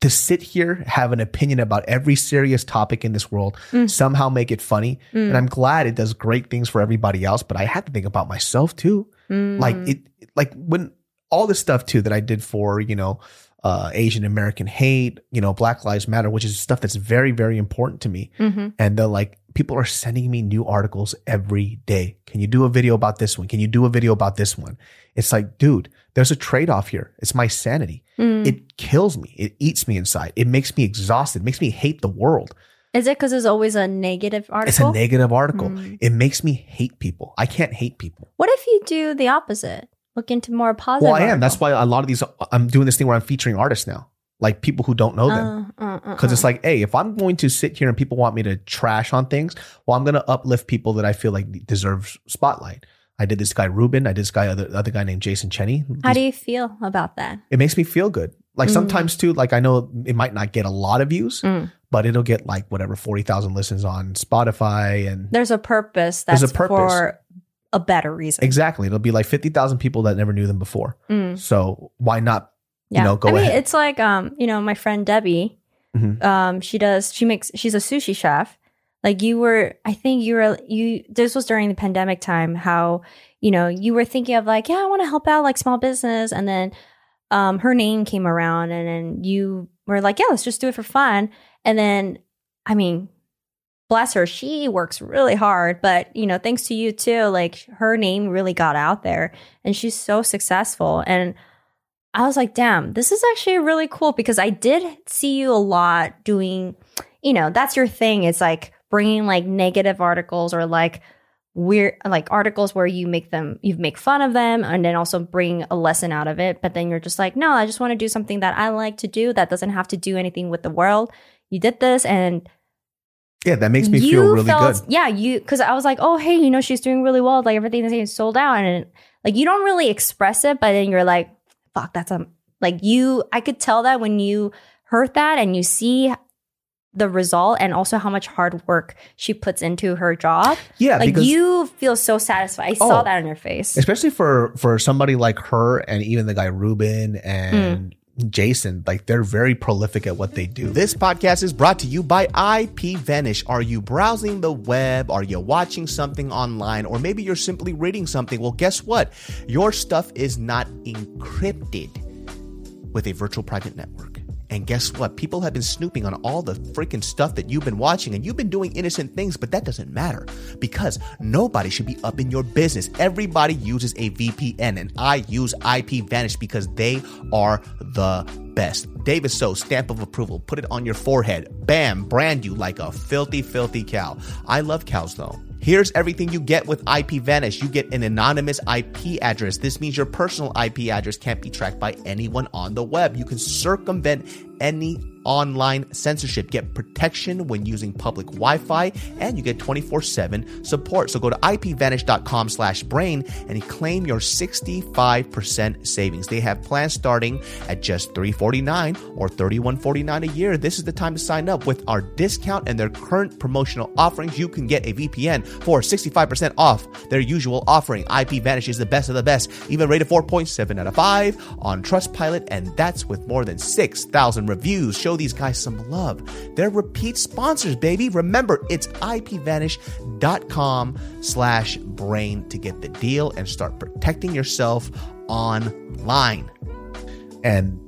To sit here, have an opinion about every serious topic in this world, Mm. somehow make it funny. mm, And I'm glad it does great things for everybody else, but I had to think about myself too. Like mm, it, like when all this stuff too that I did for, you know, uh, Asian American hate, you know, Black Lives Matter, which is stuff that's very, very important to me. mhm. And they're like, people are sending me new articles every day. Can you do a video about this one? Can you do a video about this one? It's like, dude, there's a trade off here. It's my sanity. Mm. It kills me. It eats me inside. It makes me exhausted. It makes me hate the world. Is it because it's always a negative article? It's a negative article. Mm. It makes me hate people. I can't hate people. What if you do the opposite? Look into more positive. Well, I am. That's why a lot of these, I'm doing this thing where I'm featuring artists now, like people who don't know them. Uh, uh, uh, Because it's uh. like, hey, if I'm going to sit here and people want me to trash on things, well, I'm going to uplift people that I feel like deserve spotlight. I did this guy Ruben. I did this guy other other guy named Jason Cheney. how do you feel about that? it makes me feel good. Like Mm. sometimes too, like I know it might not get a lot of views, Mm. but it'll get like whatever forty thousand listens on Spotify and There's a purpose. That's There's a purpose. for a better reason. exactly it'll be like fifty thousand people that never knew them before. Mm. So why not? Yeah. know, go I mean, ahead. it's like um, you know, my friend Debbie. Mhm. Um, she does. She makes. She's a sushi chef. Like you were, I think you were. You. This was during the pandemic time. How you know you were thinking of like, yeah, I want to help out like small business, and then um, her name came around, and then you were like, yeah, let's just do it for fun. And then, I mean, bless her, she works really hard, but you know, thanks to you too, like her name really got out there, and she's so successful. And I was like, damn, this is actually really cool because I did see you a lot doing, you know, that's your thing. It's like bringing like negative articles or like weird, like articles where you make them, you make fun of them and then also bring a lesson out of it. But then you're just like, no, I just want to do something that I like to do that doesn't have to do anything with the world. You did this and Yeah, that makes me feel really felt, good. Yeah, you because I was like, oh hey, you know, she's doing really well. Like everything is getting sold out, and like you don't really express it, but then you're like, fuck, that's a like you. I could tell that when you heard that and you see the result and also how much hard work she puts into her job. Yeah, like you feel so satisfied. I saw Oh. that on your face. especially for for somebody like her and even the guy Ruben and Mm. Jason, like they're very prolific at what they do. This podcast is brought to you by IPVanish. Are you browsing the web? Are you watching something online? Or maybe you're simply reading something? Well, guess what? Your stuff is not encrypted with a virtual private network. And guess what? People have been snooping on all the freaking stuff that you've been watching, and you've been doing innocent things, but that doesn't matter because nobody should be up in your business. Everybody uses a VPN, and I use IPVanish because they are the best. David So, stamp of approval, put it on your forehead. Bam, brand you like a filthy, filthy cow. I love cows though. Here's everything you get with IPVanish. You get an anonymous IP address. This means your personal IP address can't be tracked by anyone on the web. You can circumvent any online censorship. Get protection when using public Wi-Fi, and you get 24/7 support. So go to ipvanish.com slash brain and claim your 65% savings. They have plans starting at just 349 or 3149 a year. This is the time to sign up with our discount and their current promotional offerings. You can get a VPN for 65% off their usual offering. IPVanish is the best of the best, even rated 4.7 out of 5 on Trustpilot, and that's with more than 6,000 reviews. Show these guys some love. They're repeat sponsors, baby. Remember, it's ipvanish.com slash brain to get the deal and start protecting yourself online. And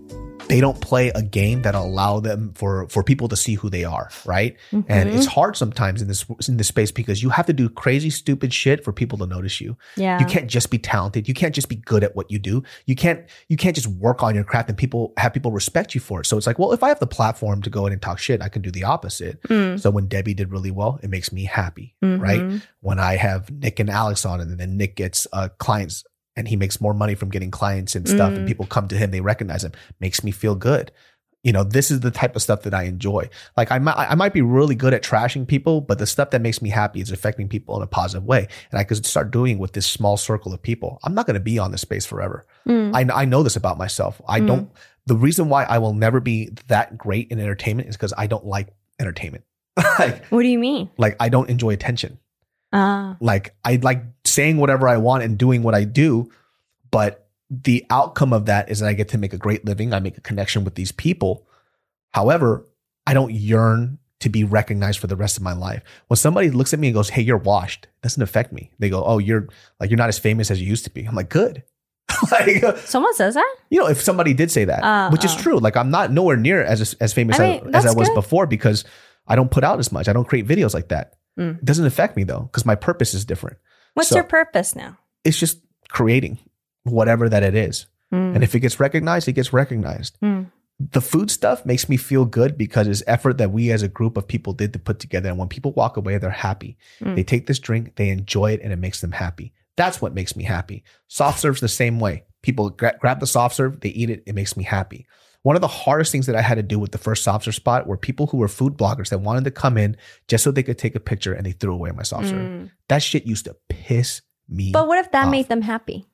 they don't play a game that allow them for for people to see who they are, right? And Mm-hmm. it's hard sometimes in this in this space because you have to do crazy stupid shit for people to notice you. yeah. You can't just be talented. You can't just be good at what you do. You can't you can't just work on your craft and people have people respect you for it. So it's like, well, if I have the platform to go in and talk shit, I can do the opposite. Mm. So when Debbie did really well, it makes me happy, Mhm. right? When I have Nick and Alex on and then Nick gets uh, clients and he makes more money from getting clients and stuff and Mm. people come to him, they recognize him, makes me feel good. you know, this is the type of stuff that I enjoy. Like I might, I might be really good at trashing people, but the stuff that makes me happy is affecting people in a positive way. And I could start doing with this small circle of people. I'm not going to be on this space forever. Mm. I, I know this about myself. I Mm. don't, the reason why I will never be that great in entertainment is because I don't like entertainment. like, What do you mean? like I don't enjoy attention. Ah, Like I like saying whatever I want and doing what I do, but the outcome of that is that I get to make a great living. I make a connection with these people. However, I don't yearn to be recognized for the rest of my life. When somebody looks at me and goes, "Hey, you're washed," it doesn't affect me. They go, "Oh, you're like you're not as famous as you used to be." I'm like, "Good." like, someone says that. you know, if somebody did say that, Uh, which is uh. true, like I'm not nowhere near as as famous I as, mean, as I was good. before because I don't put out as much. I don't create videos like that. Mm. It doesn't affect me though because my purpose is different. What's So- your purpose now? It's just creating whatever that it is, Mm. and if it gets recognized, it gets recognized. Mm. The food stuff makes me feel good because it's effort that we as a group of people did to put together. And when people walk away, they're happy. Mm. They take this drink, they enjoy it, and it makes them happy. That's what makes me happy. Soft serve's the same way. People gra- grab the soft serve, they eat it, it makes me happy. One of the hardest things that I had to do with the first soft serve spot were people who were food bloggers that wanted to come in just so they could take a picture and they threw away my soft serve. Mm. That shit used to piss me. But what if that off. made them happy?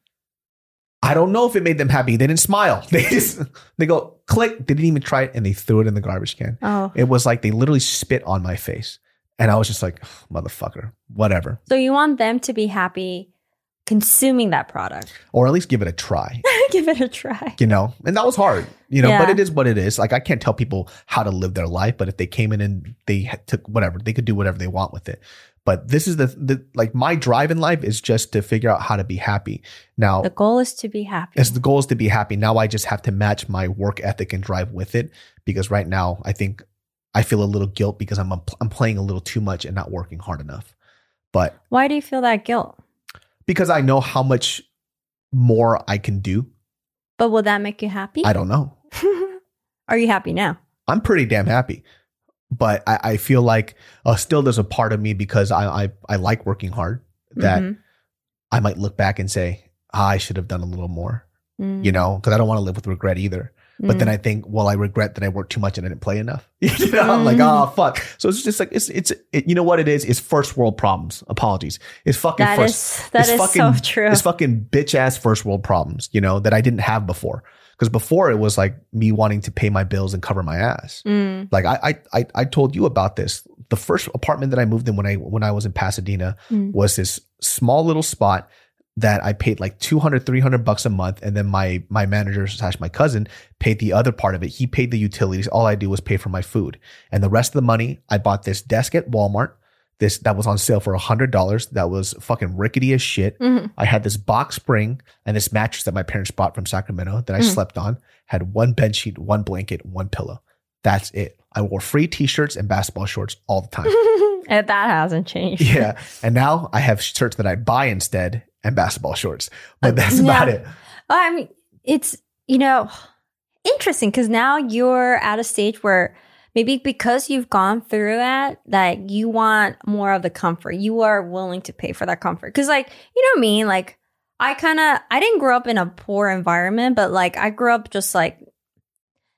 I don't know if it made them happy. They didn't smile. They just they go click. They didn't even try it and they threw it in the garbage can. Oh, It was like they literally spit on my face. And I was just like, motherfucker, whatever. so you want them to be happy consuming that product? Or at least give it a try. Give it a try. you know and that was hard you know but it is what it is like i can't tell people how to live their life but if they came in and they took whatever they could do whatever they want with it but this is the, the like my drive in life is just to figure out how to be happy now The goal is to be happy. as the goal is to be happy now i just have to match my work ethic and drive with it because right now i think i feel a little guilt because i'm i'm playing a little too much and not working hard enough but Why do you feel that guilt? Because i know how much more i can do But will that make you happy? i don't know Are you happy now? I'm pretty damn happy. But I, I feel like uh, still there's a part of me because I, I, I like working hard that Mhm. I might look back and say, ah, I should have done a little more, Mm. you know, because I don't want to live with regret either. But then Mm. I think, well, I regret that I worked too much and I didn't play enough. you know, I'm like, oh, fuck. So it's just like, it's, it's, it, you know what it is? It's first world problems. Apologies. It's fucking that first. is that it's is fucking, so true. It's fucking bitch ass first world problems, you know, that I didn't have before. Because before it was like me wanting to pay my bills and cover my ass. Mm. Like I, I, I, I told you about this. The first apartment that I moved in when I when I was in Pasadena Mm. was this small little spot that I paid like 200, 300 bucks a month. And then my my manager slash my cousin paid the other part of it. He paid the utilities. All I do was pay for my food. And the rest of the money, I bought this desk at Walmart. This that was on sale for a hundred dollars. That was fucking rickety as shit. Mhm. I had this box spring and this mattress that my parents bought from Sacramento that I Mhm. slept on. Had one bed sheet, one blanket, one pillow. That's it. I wore free t-shirts and basketball shorts all the time. And that hasn't changed. yeah. And now I have shirts that I buy instead and basketball shorts. But that's Uh, yeah. about it. Well, I mean, it's you know interesting because now you're at a stage where maybe because you've gone through that, that you want more of the comfort. You are willing to pay for that comfort because, like, you know what I mean? Like, I kind of I didn't grow up in a poor environment, but like I grew up just like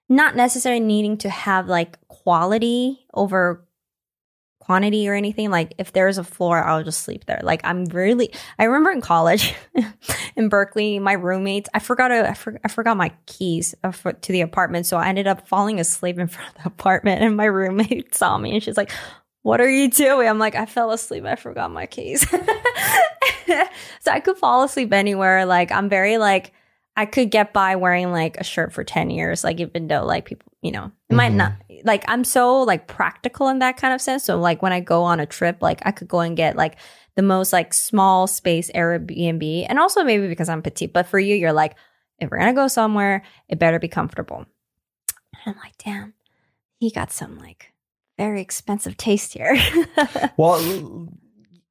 not necessarily needing to have like quality over quantity or anything. Like if there's a floor, I'll just sleep there. Like I'm really I remember in college in Berkeley, my roommates, I forgot to, I, for, I forgot my keys uh, to the apartment. So I ended up falling asleep in front of the apartment and my roommate saw me and she's like, what are you doing? I'm like, I fell asleep. I forgot my keys. so I could fall asleep anywhere. Like I'm very like, I could get by wearing like a shirt for 10 years. Like even though like people, you know, it might Mhm. not, like I'm so like practical in that kind of sense. So like when I go on a trip, like I could go and get like the most like small space Airbnb. And also maybe because I'm petite, but for you, you're like, if we're gonna go somewhere, it better be comfortable. And I'm like, damn, he got some like very expensive taste here. Well,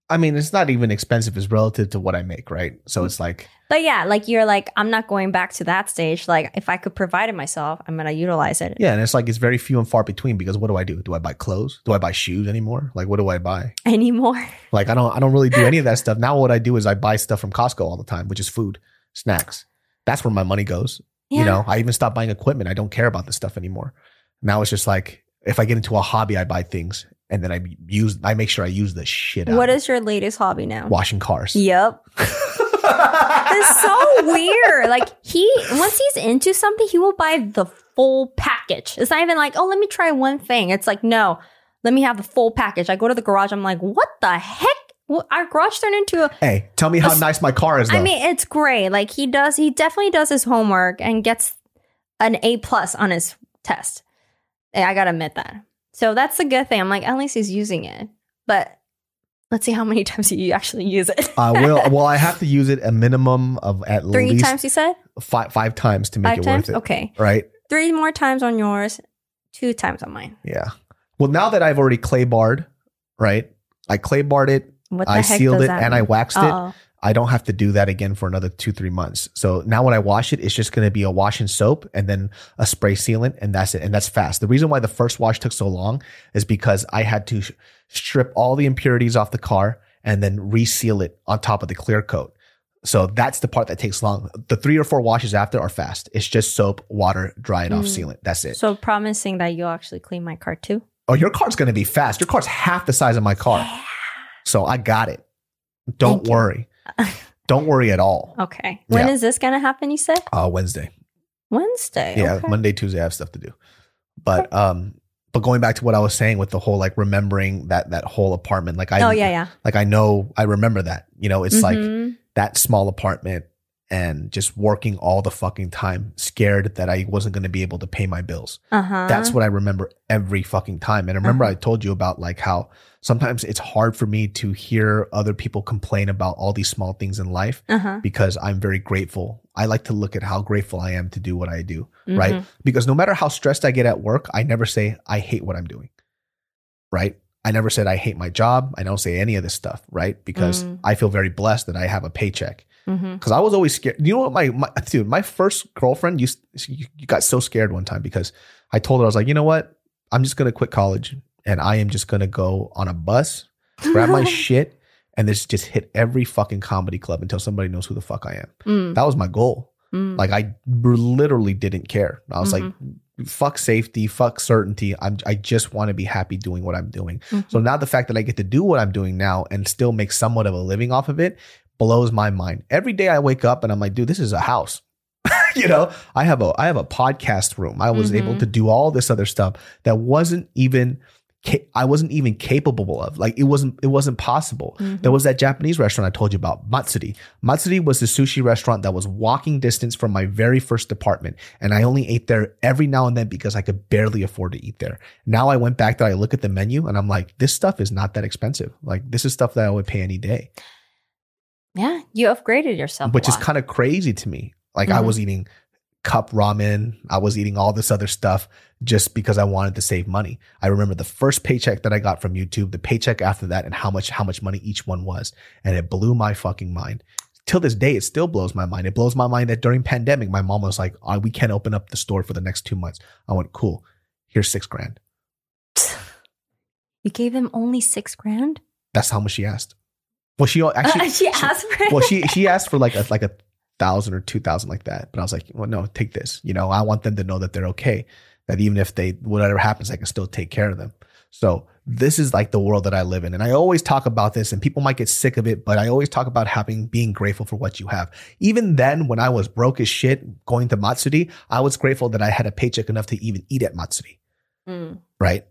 I mean, it's not even expensive as relative to what I make, right? So it's like, but yeah, like you're like, I'm not going back to that stage. Like if I could provide it myself, I'm gonna utilize it yeah, and it's like it's very few and far between because what do I do? Do I buy clothes? Do I buy shoes anymore? Like, what do I buy? anymore. Like, I don't, I don't really do any of that stuff. Now, what I do is I buy stuff from Costco all the time, which is food, snacks. That's where my money goes. You know, I even stopped buying equipment. I don't care about this stuff anymore. Now it's just like if I get into a hobby, I buy things and then I use I make sure I use the shit out. What is your latest hobby now? washing cars? Yep. That's so weird. Like he once he's into something, he will buy the full package. It's not even like, oh, let me try one thing. It's like, no, let me have the full package. I go to the garage. I'm like, what the heck? Well, Our garage turned into a. Hey, tell me how Us- nice my car is though. I mean, it's great. Like he does. He definitely does his homework and gets an A plus on his test. I gotta admit that. So that's the good thing. I'm like, at least he's using it. But let's see how many times you actually use it. I will. Well, I have to use it a minimum of at Three least times, you said? five five times to make Five it times? worth it. Okay. Right? Three more times on yours, two times on mine. Yeah. Well, now that I've already clay barred, right? I clay barred it, What the I sealed it, and I waxed it. I don't have to do that again for another two, three months. So now when I wash it, it's just going to be a wash and soap and then a spray sealant and that's it. And that's fast. The reason why the first wash took so long is because I had to sh- strip all the impurities off the car and then reseal it on top of the clear coat. So that's the part that takes long. The three or four washes after are fast. It's just soap, water, dry it off, Mm. seal it. That's it. So promising that you'll actually clean my car too. Oh, your car's going to be fast. Your car's half the size of my car. So I got it. Don't Thank you. Don't worry at all. Okay. When Yeah. is this gonna happen? You said Uh, Wednesday. Wednesday. Yeah, okay. Monday, Tuesday, I have stuff to do. But um, but going back to what I was saying with the whole like remembering that that whole apartment, like I oh yeah, yeah. like I know I remember that. You know, it's like Mhm. that small apartment and just working all the fucking time, scared that I wasn't going to be able to pay my bills. uh-huh. That's what I remember every fucking time. And I remember Uh-huh. I told you about like how sometimes it's hard for me to hear other people complain about all these small things in life uh-huh. because I'm very grateful. I like to look at how grateful I am to do what I do, Mhm. right? Because no matter how stressed I get at work, I never say I hate what I'm doing, right? I never said I hate my job. I don't say any of this stuff, right? Because Mm. I feel very blessed that I have a paycheck. Because I was always scared. You know what? My, my dude, my first girlfriend used you, got so scared one time because I told her I was like, you know what? I'm just gonna quit college and I am just gonna go on a bus, grab my shit, and just just hit every fucking comedy club until somebody knows who the fuck I am. Mm, That was my goal. mm. Like I literally didn't care. I was Mhm. like, fuck safety, fuck certainty. I'm I just want to be happy doing what I'm doing. Mhm. So now the fact that I get to do what I'm doing now and still make somewhat of a living off of it blows my mind. Every day I wake up and I'm like, dude, this is a house. you know, I have a I have a podcast room. I was able Mhm. to do all this other stuff that wasn't even I wasn't even capable of. Like it wasn't it wasn't possible. Mhm. There was that Japanese restaurant I told you about, Matsuri. Matsuri was the sushi restaurant that was walking distance from my very first apartment. And I only ate there every now and then because I could barely afford to eat there. Now I went back there, I look at the menu and I'm like, this stuff is not that expensive. Like this is stuff that I would pay any day, yeah, you upgraded yourself, which is kind of crazy to me. Like I Mhm. was eating cup ramen. I was eating all this other stuff just because I wanted to save money. I remember the first paycheck that I got from YouTube, the paycheck after that, and how much how much money each one was, and it blew my fucking mind. Till this day, it still blows my mind. It blows my mind that during pandemic, my mom was like, oh, "We can't open up the store for the next two months." I went, "Cool, here's six grand." You gave them only six grand. That's how much she asked. Well, she actually she asked for well, she she asked for like a like a thousand or two thousand like that. But I was like, well, no, take this. You know, I want them to know that they're okay. That even if they whatever happens, I can still take care of them. So this is like the world that I live in. And I always talk about this and people might get sick of it, but I always talk about having being grateful for what you have. Even then, when I was broke as shit going to Matsuri, I was grateful that I had a paycheck enough to even eat at Matsuri. Mm. Right.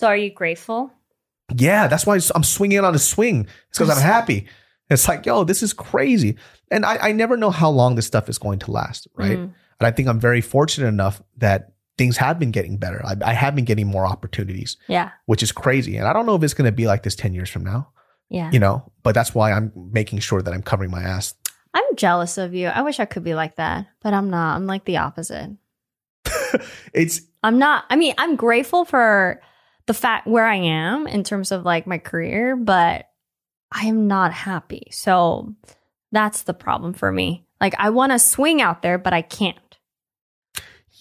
So, are you grateful? Yeah, that's why I'm swinging on a swing. It's because I'm happy. It's like, yo, this is crazy. And I, I never know how long this stuff is going to last, right? Mm. And I think I'm very fortunate enough that things have been getting better. I, I have been getting more opportunities, Yeah, which is crazy. And I don't know if it's going to be like this 10 years from now, yeah. you know, but that's why I'm making sure that I'm covering my ass. I'm jealous of you. I wish I could be like that, but I'm not. I'm like the opposite. It's, I'm not. I mean, I'm grateful for the fact where I am in terms of like my career, but I am not happy. So that's the problem for me. Like, I want to swing out there, but I can't.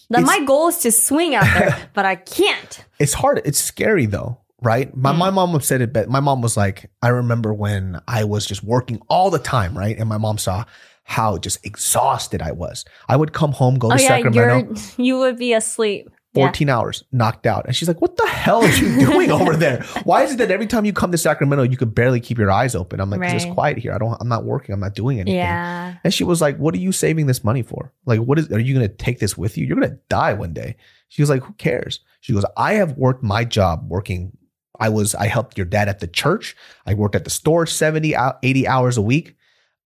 That my goal is to swing out there, but I can't. it's hard. It's scary though, right? My, Mm. my mom said it, but my mom was like, I remember when I was just working all the time, right? And my mom saw how just exhausted I was. I would come home, go to oh yeah, Sacramento. you would be asleep. Yeah. 14 hours knocked out. And she's like, What the hell are you doing over there? Why is it that every time you come to Sacramento, you could barely keep your eyes open? I'm like, Right. it's quiet here. I don't, I'm not working. I'm not doing anything. Yeah. And she was like, What are you saving this money for? Like, what is, are you going to take this with you? You're going to die one day. She was like, Who cares? She goes, I have worked my job working. I was, I helped your dad at the church. I worked at the store 70, 80 hours a week.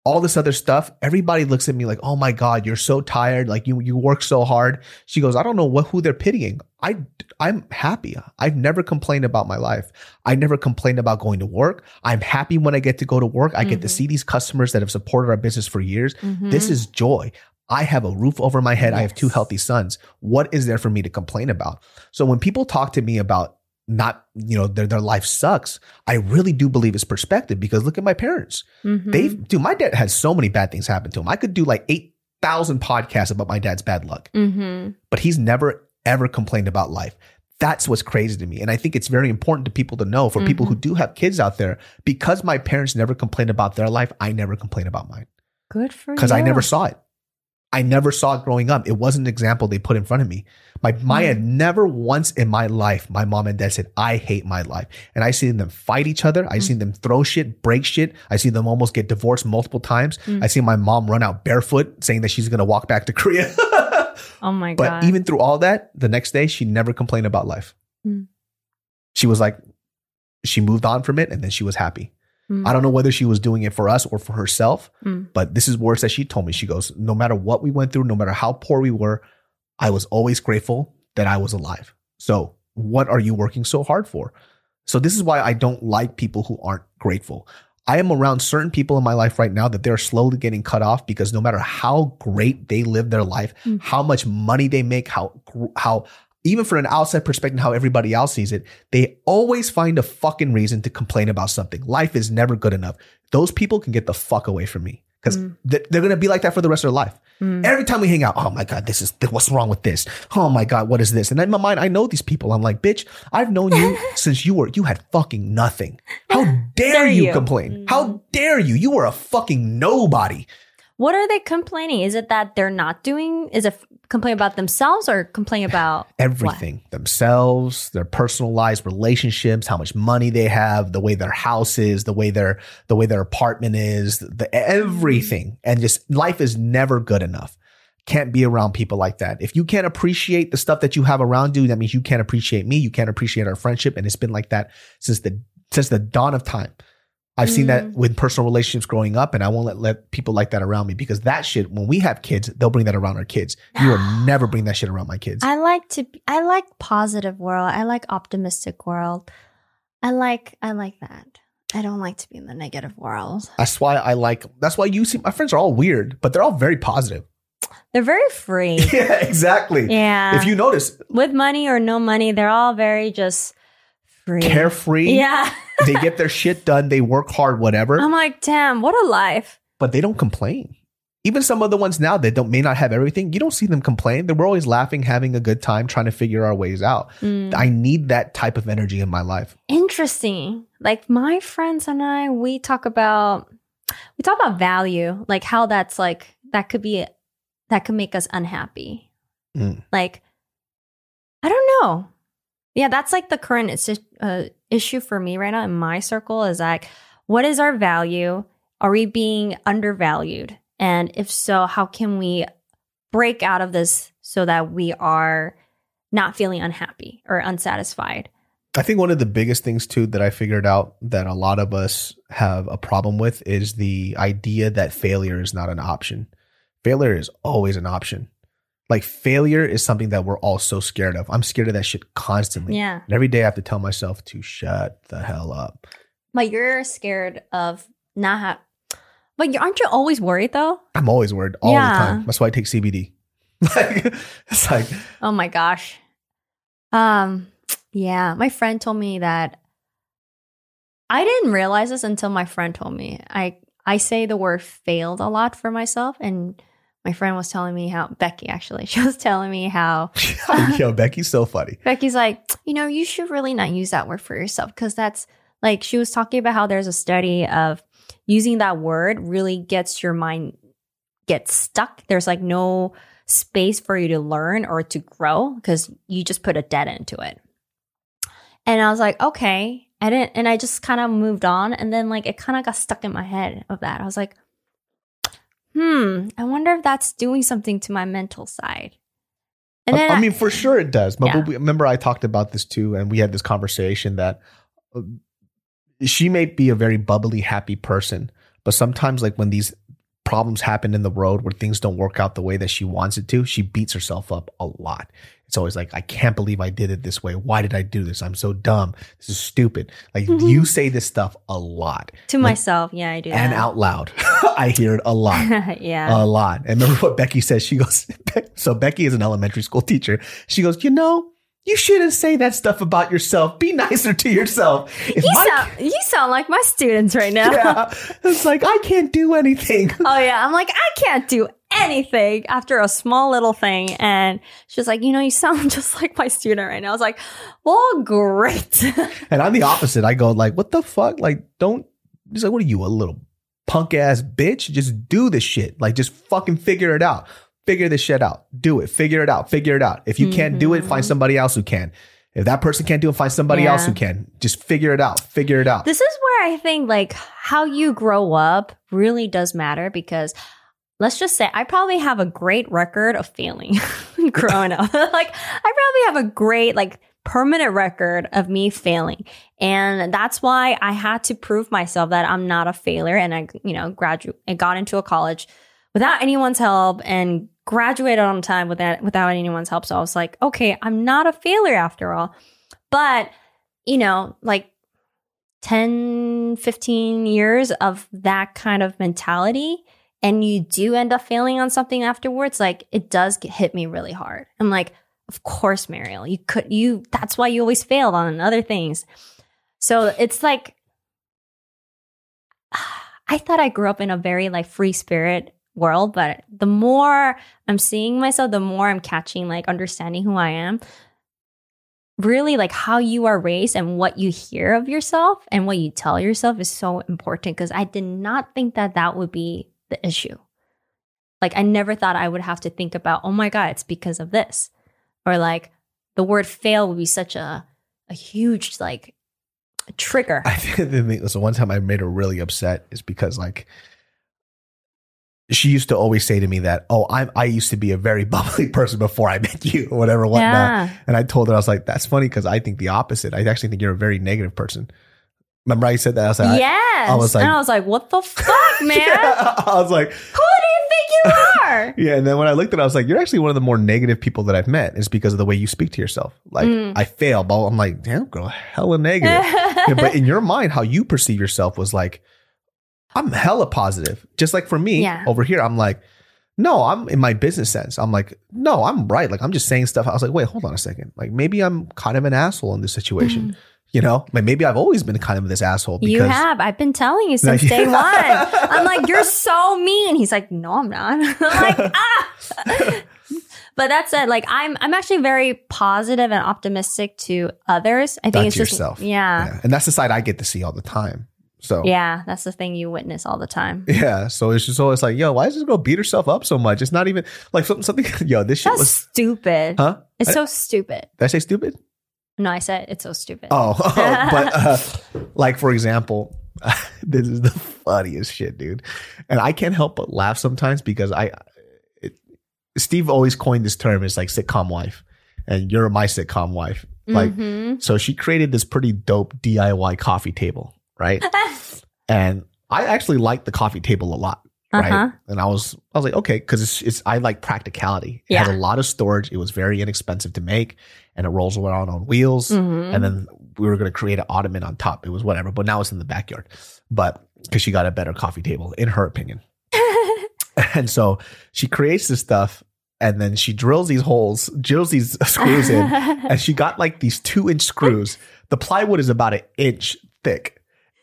All this other stuff. Everybody looks at me like, Oh my God, you're so tired. Like you, you work so hard. She goes, I don't know what, who they're pitying. I, I'm happy. I've never complained about my life. I never complained about going to work. I'm happy when I get to go to work. I get to Mhm. see these customers that have supported our business for years. Mhm. This is joy. I have a roof over my head. I have two healthy sons. What is there for me to complain about? So when people talk to me about not, you know, their, their life sucks, I really do believe it's perspective because look at my parents. Mhm. They've, dude, my dad had so many bad things happen to him. I could do like 8,000 podcasts about my dad's bad luck, Mhm. but he's never ever complained about life. That's what's crazy to me. And I think it's very important to people to know for people who Mm-hmm. do have kids out there, because my parents never complained about their life, I never complain about mine Good for you. because I never saw it. I never saw it growing up. It wasn't an example they put in front of me. My Maya Mm. never once in my life, my mom and dad said, I hate my life. And I seen them fight each other. I Mm. seen them throw shit, break shit. I see them almost get divorced multiple times. Mm. I see my mom run out barefoot saying that she's gonna walk back to Korea. Oh my but god. even through all that, the next day she never complained about life. Mm. She was like, she moved on from it and then she was happy. Mm. I don't know whether she was doing it for us or for herself, Mm. but this is words that she told me. She goes, No matter what we went through, no matter how poor we were, I was always grateful that I was alive. So, what are you working so hard for? So, this is why I don't like people who aren't grateful. I am around certain people in my life right now that they're slowly getting cut off because no matter how great they live their life, Mm. how much money they make, how, how, even from an outside perspective, how everybody else sees it, they always find a fucking reason to complain about something. Life is never good enough. Those people can get the fuck away from me because Mm. they're, to be like that for the rest of their life. Mm. Every time we hang out, oh my God, this is, what's wrong with this? Oh my God, what is this? And in my mind, I know these people. I'm like, bitch, I've known you since you were, you had fucking nothing. How dare, Dare you, you. complain? Mm. How dare you? You were a fucking nobody. What are they complaining? Is it that they're not doing? Is it complain about themselves or complain about everything. Themselves their personal lives relationships how much money they have the way their house is the way their the way their apartment is the everything. Mm-hmm. And just life is never good enough. Can't be around people like that. If you can't appreciate the stuff that you have around you that means you can't appreciate me. You can't appreciate our friendship. And it's been like that since the since the dawn of time I've seen that Mm. with personal relationships growing up, and I won't let, let people like that around me because that shit, when we have kids, they'll bring that around our kids. You will never bring that shit around my kids. I like to I like positive world. I like optimistic world. I like I like that. I don't like to be in the negative world. That's why I like. That's why you see my friends are all weird, but they're all very positive. They're very free. yeah, exactly. yeah. If you notice, with money or no money, they're all very just free. carefree. Yeah. They get their shit done. They work hard, whatever, I'm like, damn, what a life. but they don't complain. Even some of the ones now that don't may not have everything, you don't see them complain. They're always laughing, having a good time, trying to figure our ways out. Mm. I need that type of energy in my life. Interesting. Like my friends and I, we talk about we talk about value, like how that's like that could be that could make us unhappy. Mm. Like I don't know. Yeah, that's like the current uh, issue for me right now in my circle is like, what is our value? Are we being undervalued? And if so, how can we break out of this so that we are not feeling unhappy or unsatisfied? I think one of the biggest things too that I figured out that a lot of us have a problem with is the idea that failure is not an option. Failure is always an option. Like failure is something that we're all so scared of. I'm scared of that shit constantly. Yeah. And every day I have to tell myself to shut the hell up. But you're scared of not have. But you, aren't you always worried though? I'm always worried all Yeah. the time. That's why I take CBD. like it's like Oh my gosh. Um. Yeah, my friend told me that. I didn't realize this until my friend told me. I I say the word failed a lot for myself, and my friend was telling me how Becky actually she was telling me how yo, Becky's so funny. Becky's like, you know, you should really not use that word for yourself because that's like she was talking about how there's a study of using that word really gets your mind get stuck. There's like no space for you to learn or to grow because you just put a dead end to it. And I was like, okay. I didn't, and I just kind of moved on. And then like it kind of got stuck in my head of that. I was like, hmm, I wonder if that's doing something to my mental side. And I, I mean, for sure it does. But Yeah. we- remember, I talked about this too, and we had this conversation that uh, she may be a very bubbly, happy person, but sometimes, like when these problems happen in the road where things don't work out the way that she wants it to, she beats herself up a lot. It's always like, I can't believe I did it this way. Why did I do this? I'm so dumb. This is stupid. Like mm-hmm. you say this stuff a lot to myself, yeah, I do and that. out loud. I hear it a lot yeah. a lot. And remember what Becky says? She goes, so Becky is an elementary school teacher. She goes, you know, you shouldn't say that stuff about yourself. Be nicer to yourself. If you my- sound you sound like my students right now. yeah, it's like I can't do anything. Oh yeah, I'm like I can't do anything after a small little thing, and she's like, you know, you sound just like my student right now. I was like, well, great. And I'm the opposite. I go like, what the fuck? Like, don't. He's like, what are you, a little punk ass bitch? Just do this shit. Like, just fucking figure it out. Figure this shit out. Do it. Figure it out. Figure it out. If you can't do it, find mm-hmm. somebody else who can. If that person can't do it, find somebody Yeah. else who can. Just figure it out. Figure it out. this is where I think like how you grow up really does matter because. Let's just say I probably have a great record of failing growing up. like I probably have a great like permanent record of me failing. And that's why I had to prove myself that I'm not a failure. And I, you know, graduate, I got into a college without anyone's help and graduated on time without, without anyone's help. So I was like, okay, I'm not a failure after all. But, you know, like 10, 15 years of that kind of mentality and you do end up failing on something afterwards, like it does get, hit me really hard. I'm like, of course, Mariel, you could, you, that's why you always failed on other things. So it's like, I thought I grew up in a very like free spirit world, but the more I'm seeing myself, the more I'm catching like understanding who I am. Really, like how you are raised and what you hear of yourself and what you tell yourself is so important because I did not think that that would be the issue. Like, I never thought I would have to think about, oh my God, it's because of this. Or like the word fail would be such a, a huge like trigger. I think the thing was the one time I made her really upset is because like she used to always say to me that, oh, I I used to be a very bubbly person before I met you, or whatever, whatnot. yeah. And I told her I was like, that's funny because I think the opposite. I actually think you're a very negative person. Remember I said that? I was like, yes. I was like- and I was like, what the fuck, man? I was like, Who do you think you are? yeah. And then when I looked at it, I was like, you're actually one of the more negative people that I've met. It's because of the way you speak to yourself. Like, Mm. I fail, but I'm like, damn, girl, hella negative. Yeah, but in your mind, how you perceive yourself was like, I'm hella positive. Just like for me Yeah. over here, I'm like, no, I'm in my business sense. I'm like, no, I'm right. Like I'm just saying stuff. I was like, wait, hold on a second. Like maybe I'm kind of an asshole in this situation. You know, like maybe I've always been kind of this asshole because Mm. you have. I've been telling you since day one. I'm like, you're so mean. He's like, no, I'm not. I'm like, ah. but that's it. Like, I'm I'm actually very positive and optimistic to others. I think Not it's to just yourself. Yeah, Yeah. And that's the side I get to see all the time. So yeah. That's the thing you witness all the time. Yeah, so it's just always like, yo, why does this girl beat herself up so much? It's not even like something. something yo, this shit That's was, stupid. huh? It's I- so stupid. Did I say stupid? No, I said it's so stupid. Oh, but uh, like for example, this is the funniest shit, dude. And I can't help but laugh sometimes because I, it, Steve always coined this term. It's like sitcom wife, and you're my sitcom wife. Like, Mhm. so she created this pretty dope DIY coffee table, right? and I actually liked the coffee table a lot. Right. Uh-huh. And I was, I was like, okay, cause it's, it's, I like practicality. It had a lot of storage. It was very inexpensive to make and it rolls around on wheels. Mhm. And then we were going to create an ottoman on top. It was whatever, but now it's in the backyard. But cause she got a better coffee table in her opinion. And so she creates this stuff and then she drills these holes, drills these screws in and she got like these two inch screws. The plywood is about an inch thick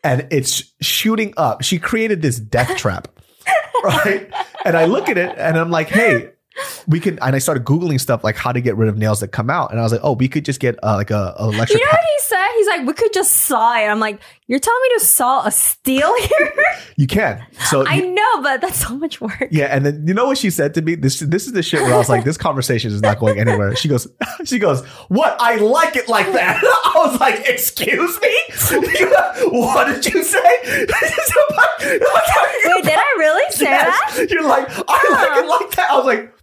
and it's shooting up. She created this death trap, right? And I look at it and I'm like, hey, we can. and I started Googling stuff like how to get rid of nails that come out. And I was like, oh, we could just get uh, like a, a electric. You know what he said? He's like, we could just saw it. I'm like, you're telling me to saw a steel here? you can. So I know, but that's so much work. yeah, and then you know what she said to me? This this is the shit where I was like, this conversation is not going anywhere. She goes, she goes, what? I like it like that. I was like, excuse me, what did you say? Wait, did I really say Yes. that? You're like, I like it like that. I was like,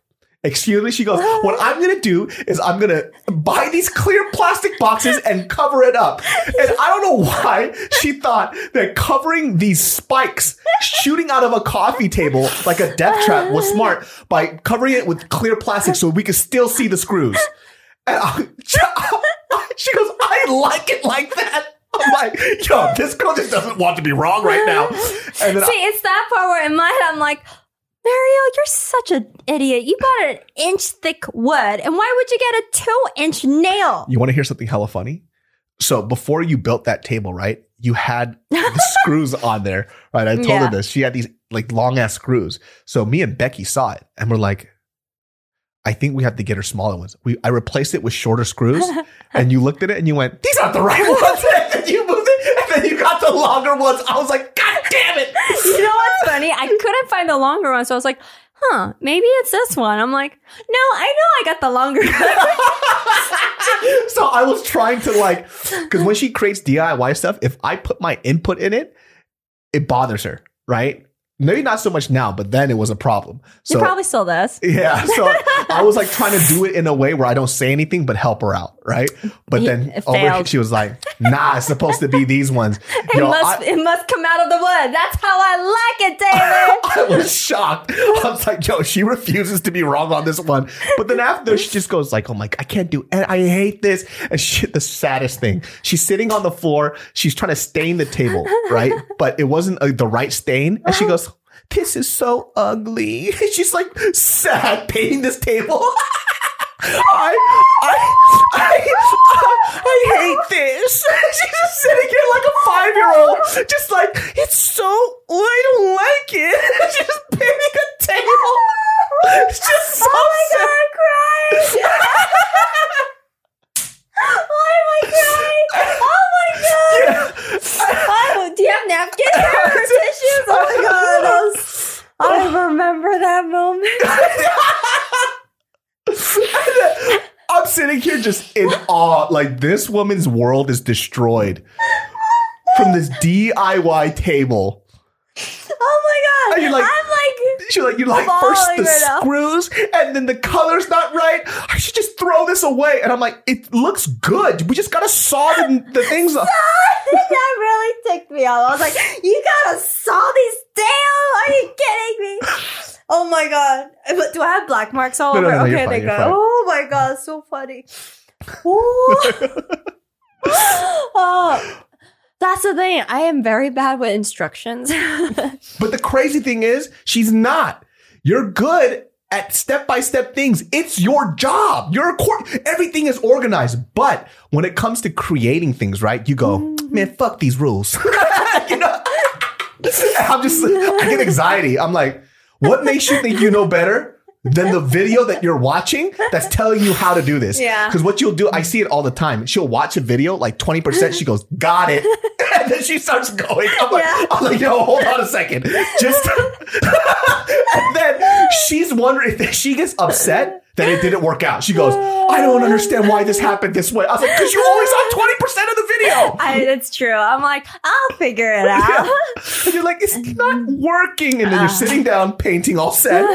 excuse me. She goes, what I'm gonna do is I'm gonna buy these clear plastic boxes and cover it up. And I don't know why she thought that covering these spikes shooting out of a coffee table like a death trap was smart by covering it with clear plastic so we could still see the screws. And I, she goes, I like it like that. I'm like, yo, this girl just doesn't want to be wrong right now. And then See, it's that part where in my head I'm like, Mariel, you're such an idiot. You bought an inch thick wood, and why would you get a two inch nail? You want to hear something hella funny? So before you built that table, right? You had the screws on there, right? I told Yeah. her this. She had these like long ass screws. So me and Becky saw it and we're like, I think we have to get her smaller ones. We I replaced it with shorter screws, and you looked at it and you went, "These aren't the right ones." and you moved it, then you got the longer ones. I was like, "God damn it!" You know what's funny? I couldn't find the longer one, so I was like, huh, maybe it's this one. I'm like, no, I know I got the longer one. so I was trying to like, because when she creates DIY stuff, if I put my input in it, it bothers her, right? Maybe not so much now, but then it was a problem. So probably still does. yeah, so I was like trying to do it in a way where I don't say anything but help her out, right? But then over she was like, "Nah, it's supposed to be these ones." It Yo, must I- it must come out of the wood. That's how I like it, David. I was shocked. I was like, yo, she refuses to be wrong on this one. But then after she just goes like, oh my, I can't do it. I hate this. And shit, the saddest thing. She's sitting on the floor. She's trying to stain the table, right? But it wasn't uh, the right stain. And she goes, this is so ugly. She's like sad painting this table. I, I, I, I hate this. She's just sitting here like a five year old, just like, it's so, I don't like it. She's just painting a table. It's just so oh my god, I'm crying. Why am I crying? Oh my god. Oh, do you have napkins or tissues? Oh my god, was, I remember that moment. I'm sitting here just in awe. Like, this woman's world is destroyed from this DIY table. Oh my god. Are you like- I'm like, She's like, you like first the right now. screws and then the color's not right. I should just throw this away. And I'm like, it looks good. We just gotta saw the, the things off. that really ticked me off. I was like, you gotta saw these down. Are you kidding me? Oh my god. But do I have black marks all No, no, over? no, you're okay, fine, they you're go. Oh my god, so funny. Oh, that's the thing. I am very bad with instructions. But the crazy thing is, she's not. You're good at step by step things. It's your job. You're a court. Everything is organized. But when it comes to creating things, right? You go, mm. man, fuck these rules. you know? I'm just, I get anxiety. I'm like, what makes you think you know better? Than the video that you're watching that's telling you how to do this. Yeah. Because what you'll do, I see it all the time. She'll watch a video, like 20%, she goes, got it. And then she starts going. I'm like, Yeah. I'm like, yo, hold on a second. Just and then she's wondering if she gets upset that it didn't work out. She goes, I don't understand why this happened this way. I was like, because you only saw 20% of the video. I, it's true. I'm like, I'll figure it out. And you're like, it's not working. And then you're sitting down painting all sad.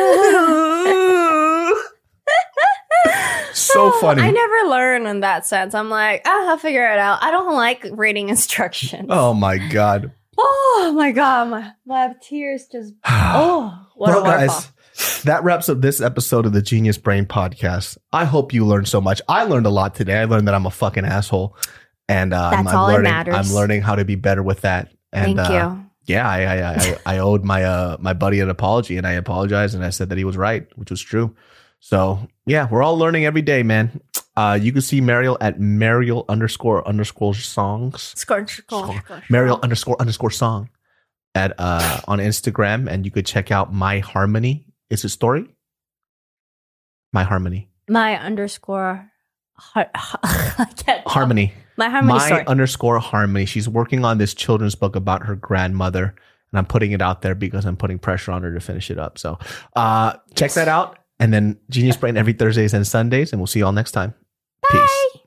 so funny. I never learn in that sense. I'm like, ah, I'll figure it out. I don't like reading instructions. Oh my God. Oh my god, my, my tears just oh what well, guys, that wraps up this episode of the Genius Brain podcast. I hope you learned so much. I learned a lot today. I learned that I'm a fucking asshole, and uh, I'm, That's I'm all that learning. matters. I'm learning how to be better with that. And, Thank uh, you. Yeah, I I, I I owed my uh my buddy an apology, and I apologized, and I said that he was right, which was true. So yeah, we're all learning every day, man. Uh, you can see Mariel at Mariel underscore underscore songs. Score. Mariel underscore underscore song at uh, on Instagram, and you could check out My Harmony. Is it story? My Harmony. My underscore har- harmony. My harmony. My story. underscore harmony. She's working on this children's book about her grandmother, and I'm putting it out there because I'm putting pressure on her to finish it up. So uh, check that out. And then Genius Brain every Thursdays and Sundays. And we'll see you all next time. Bye. Peace.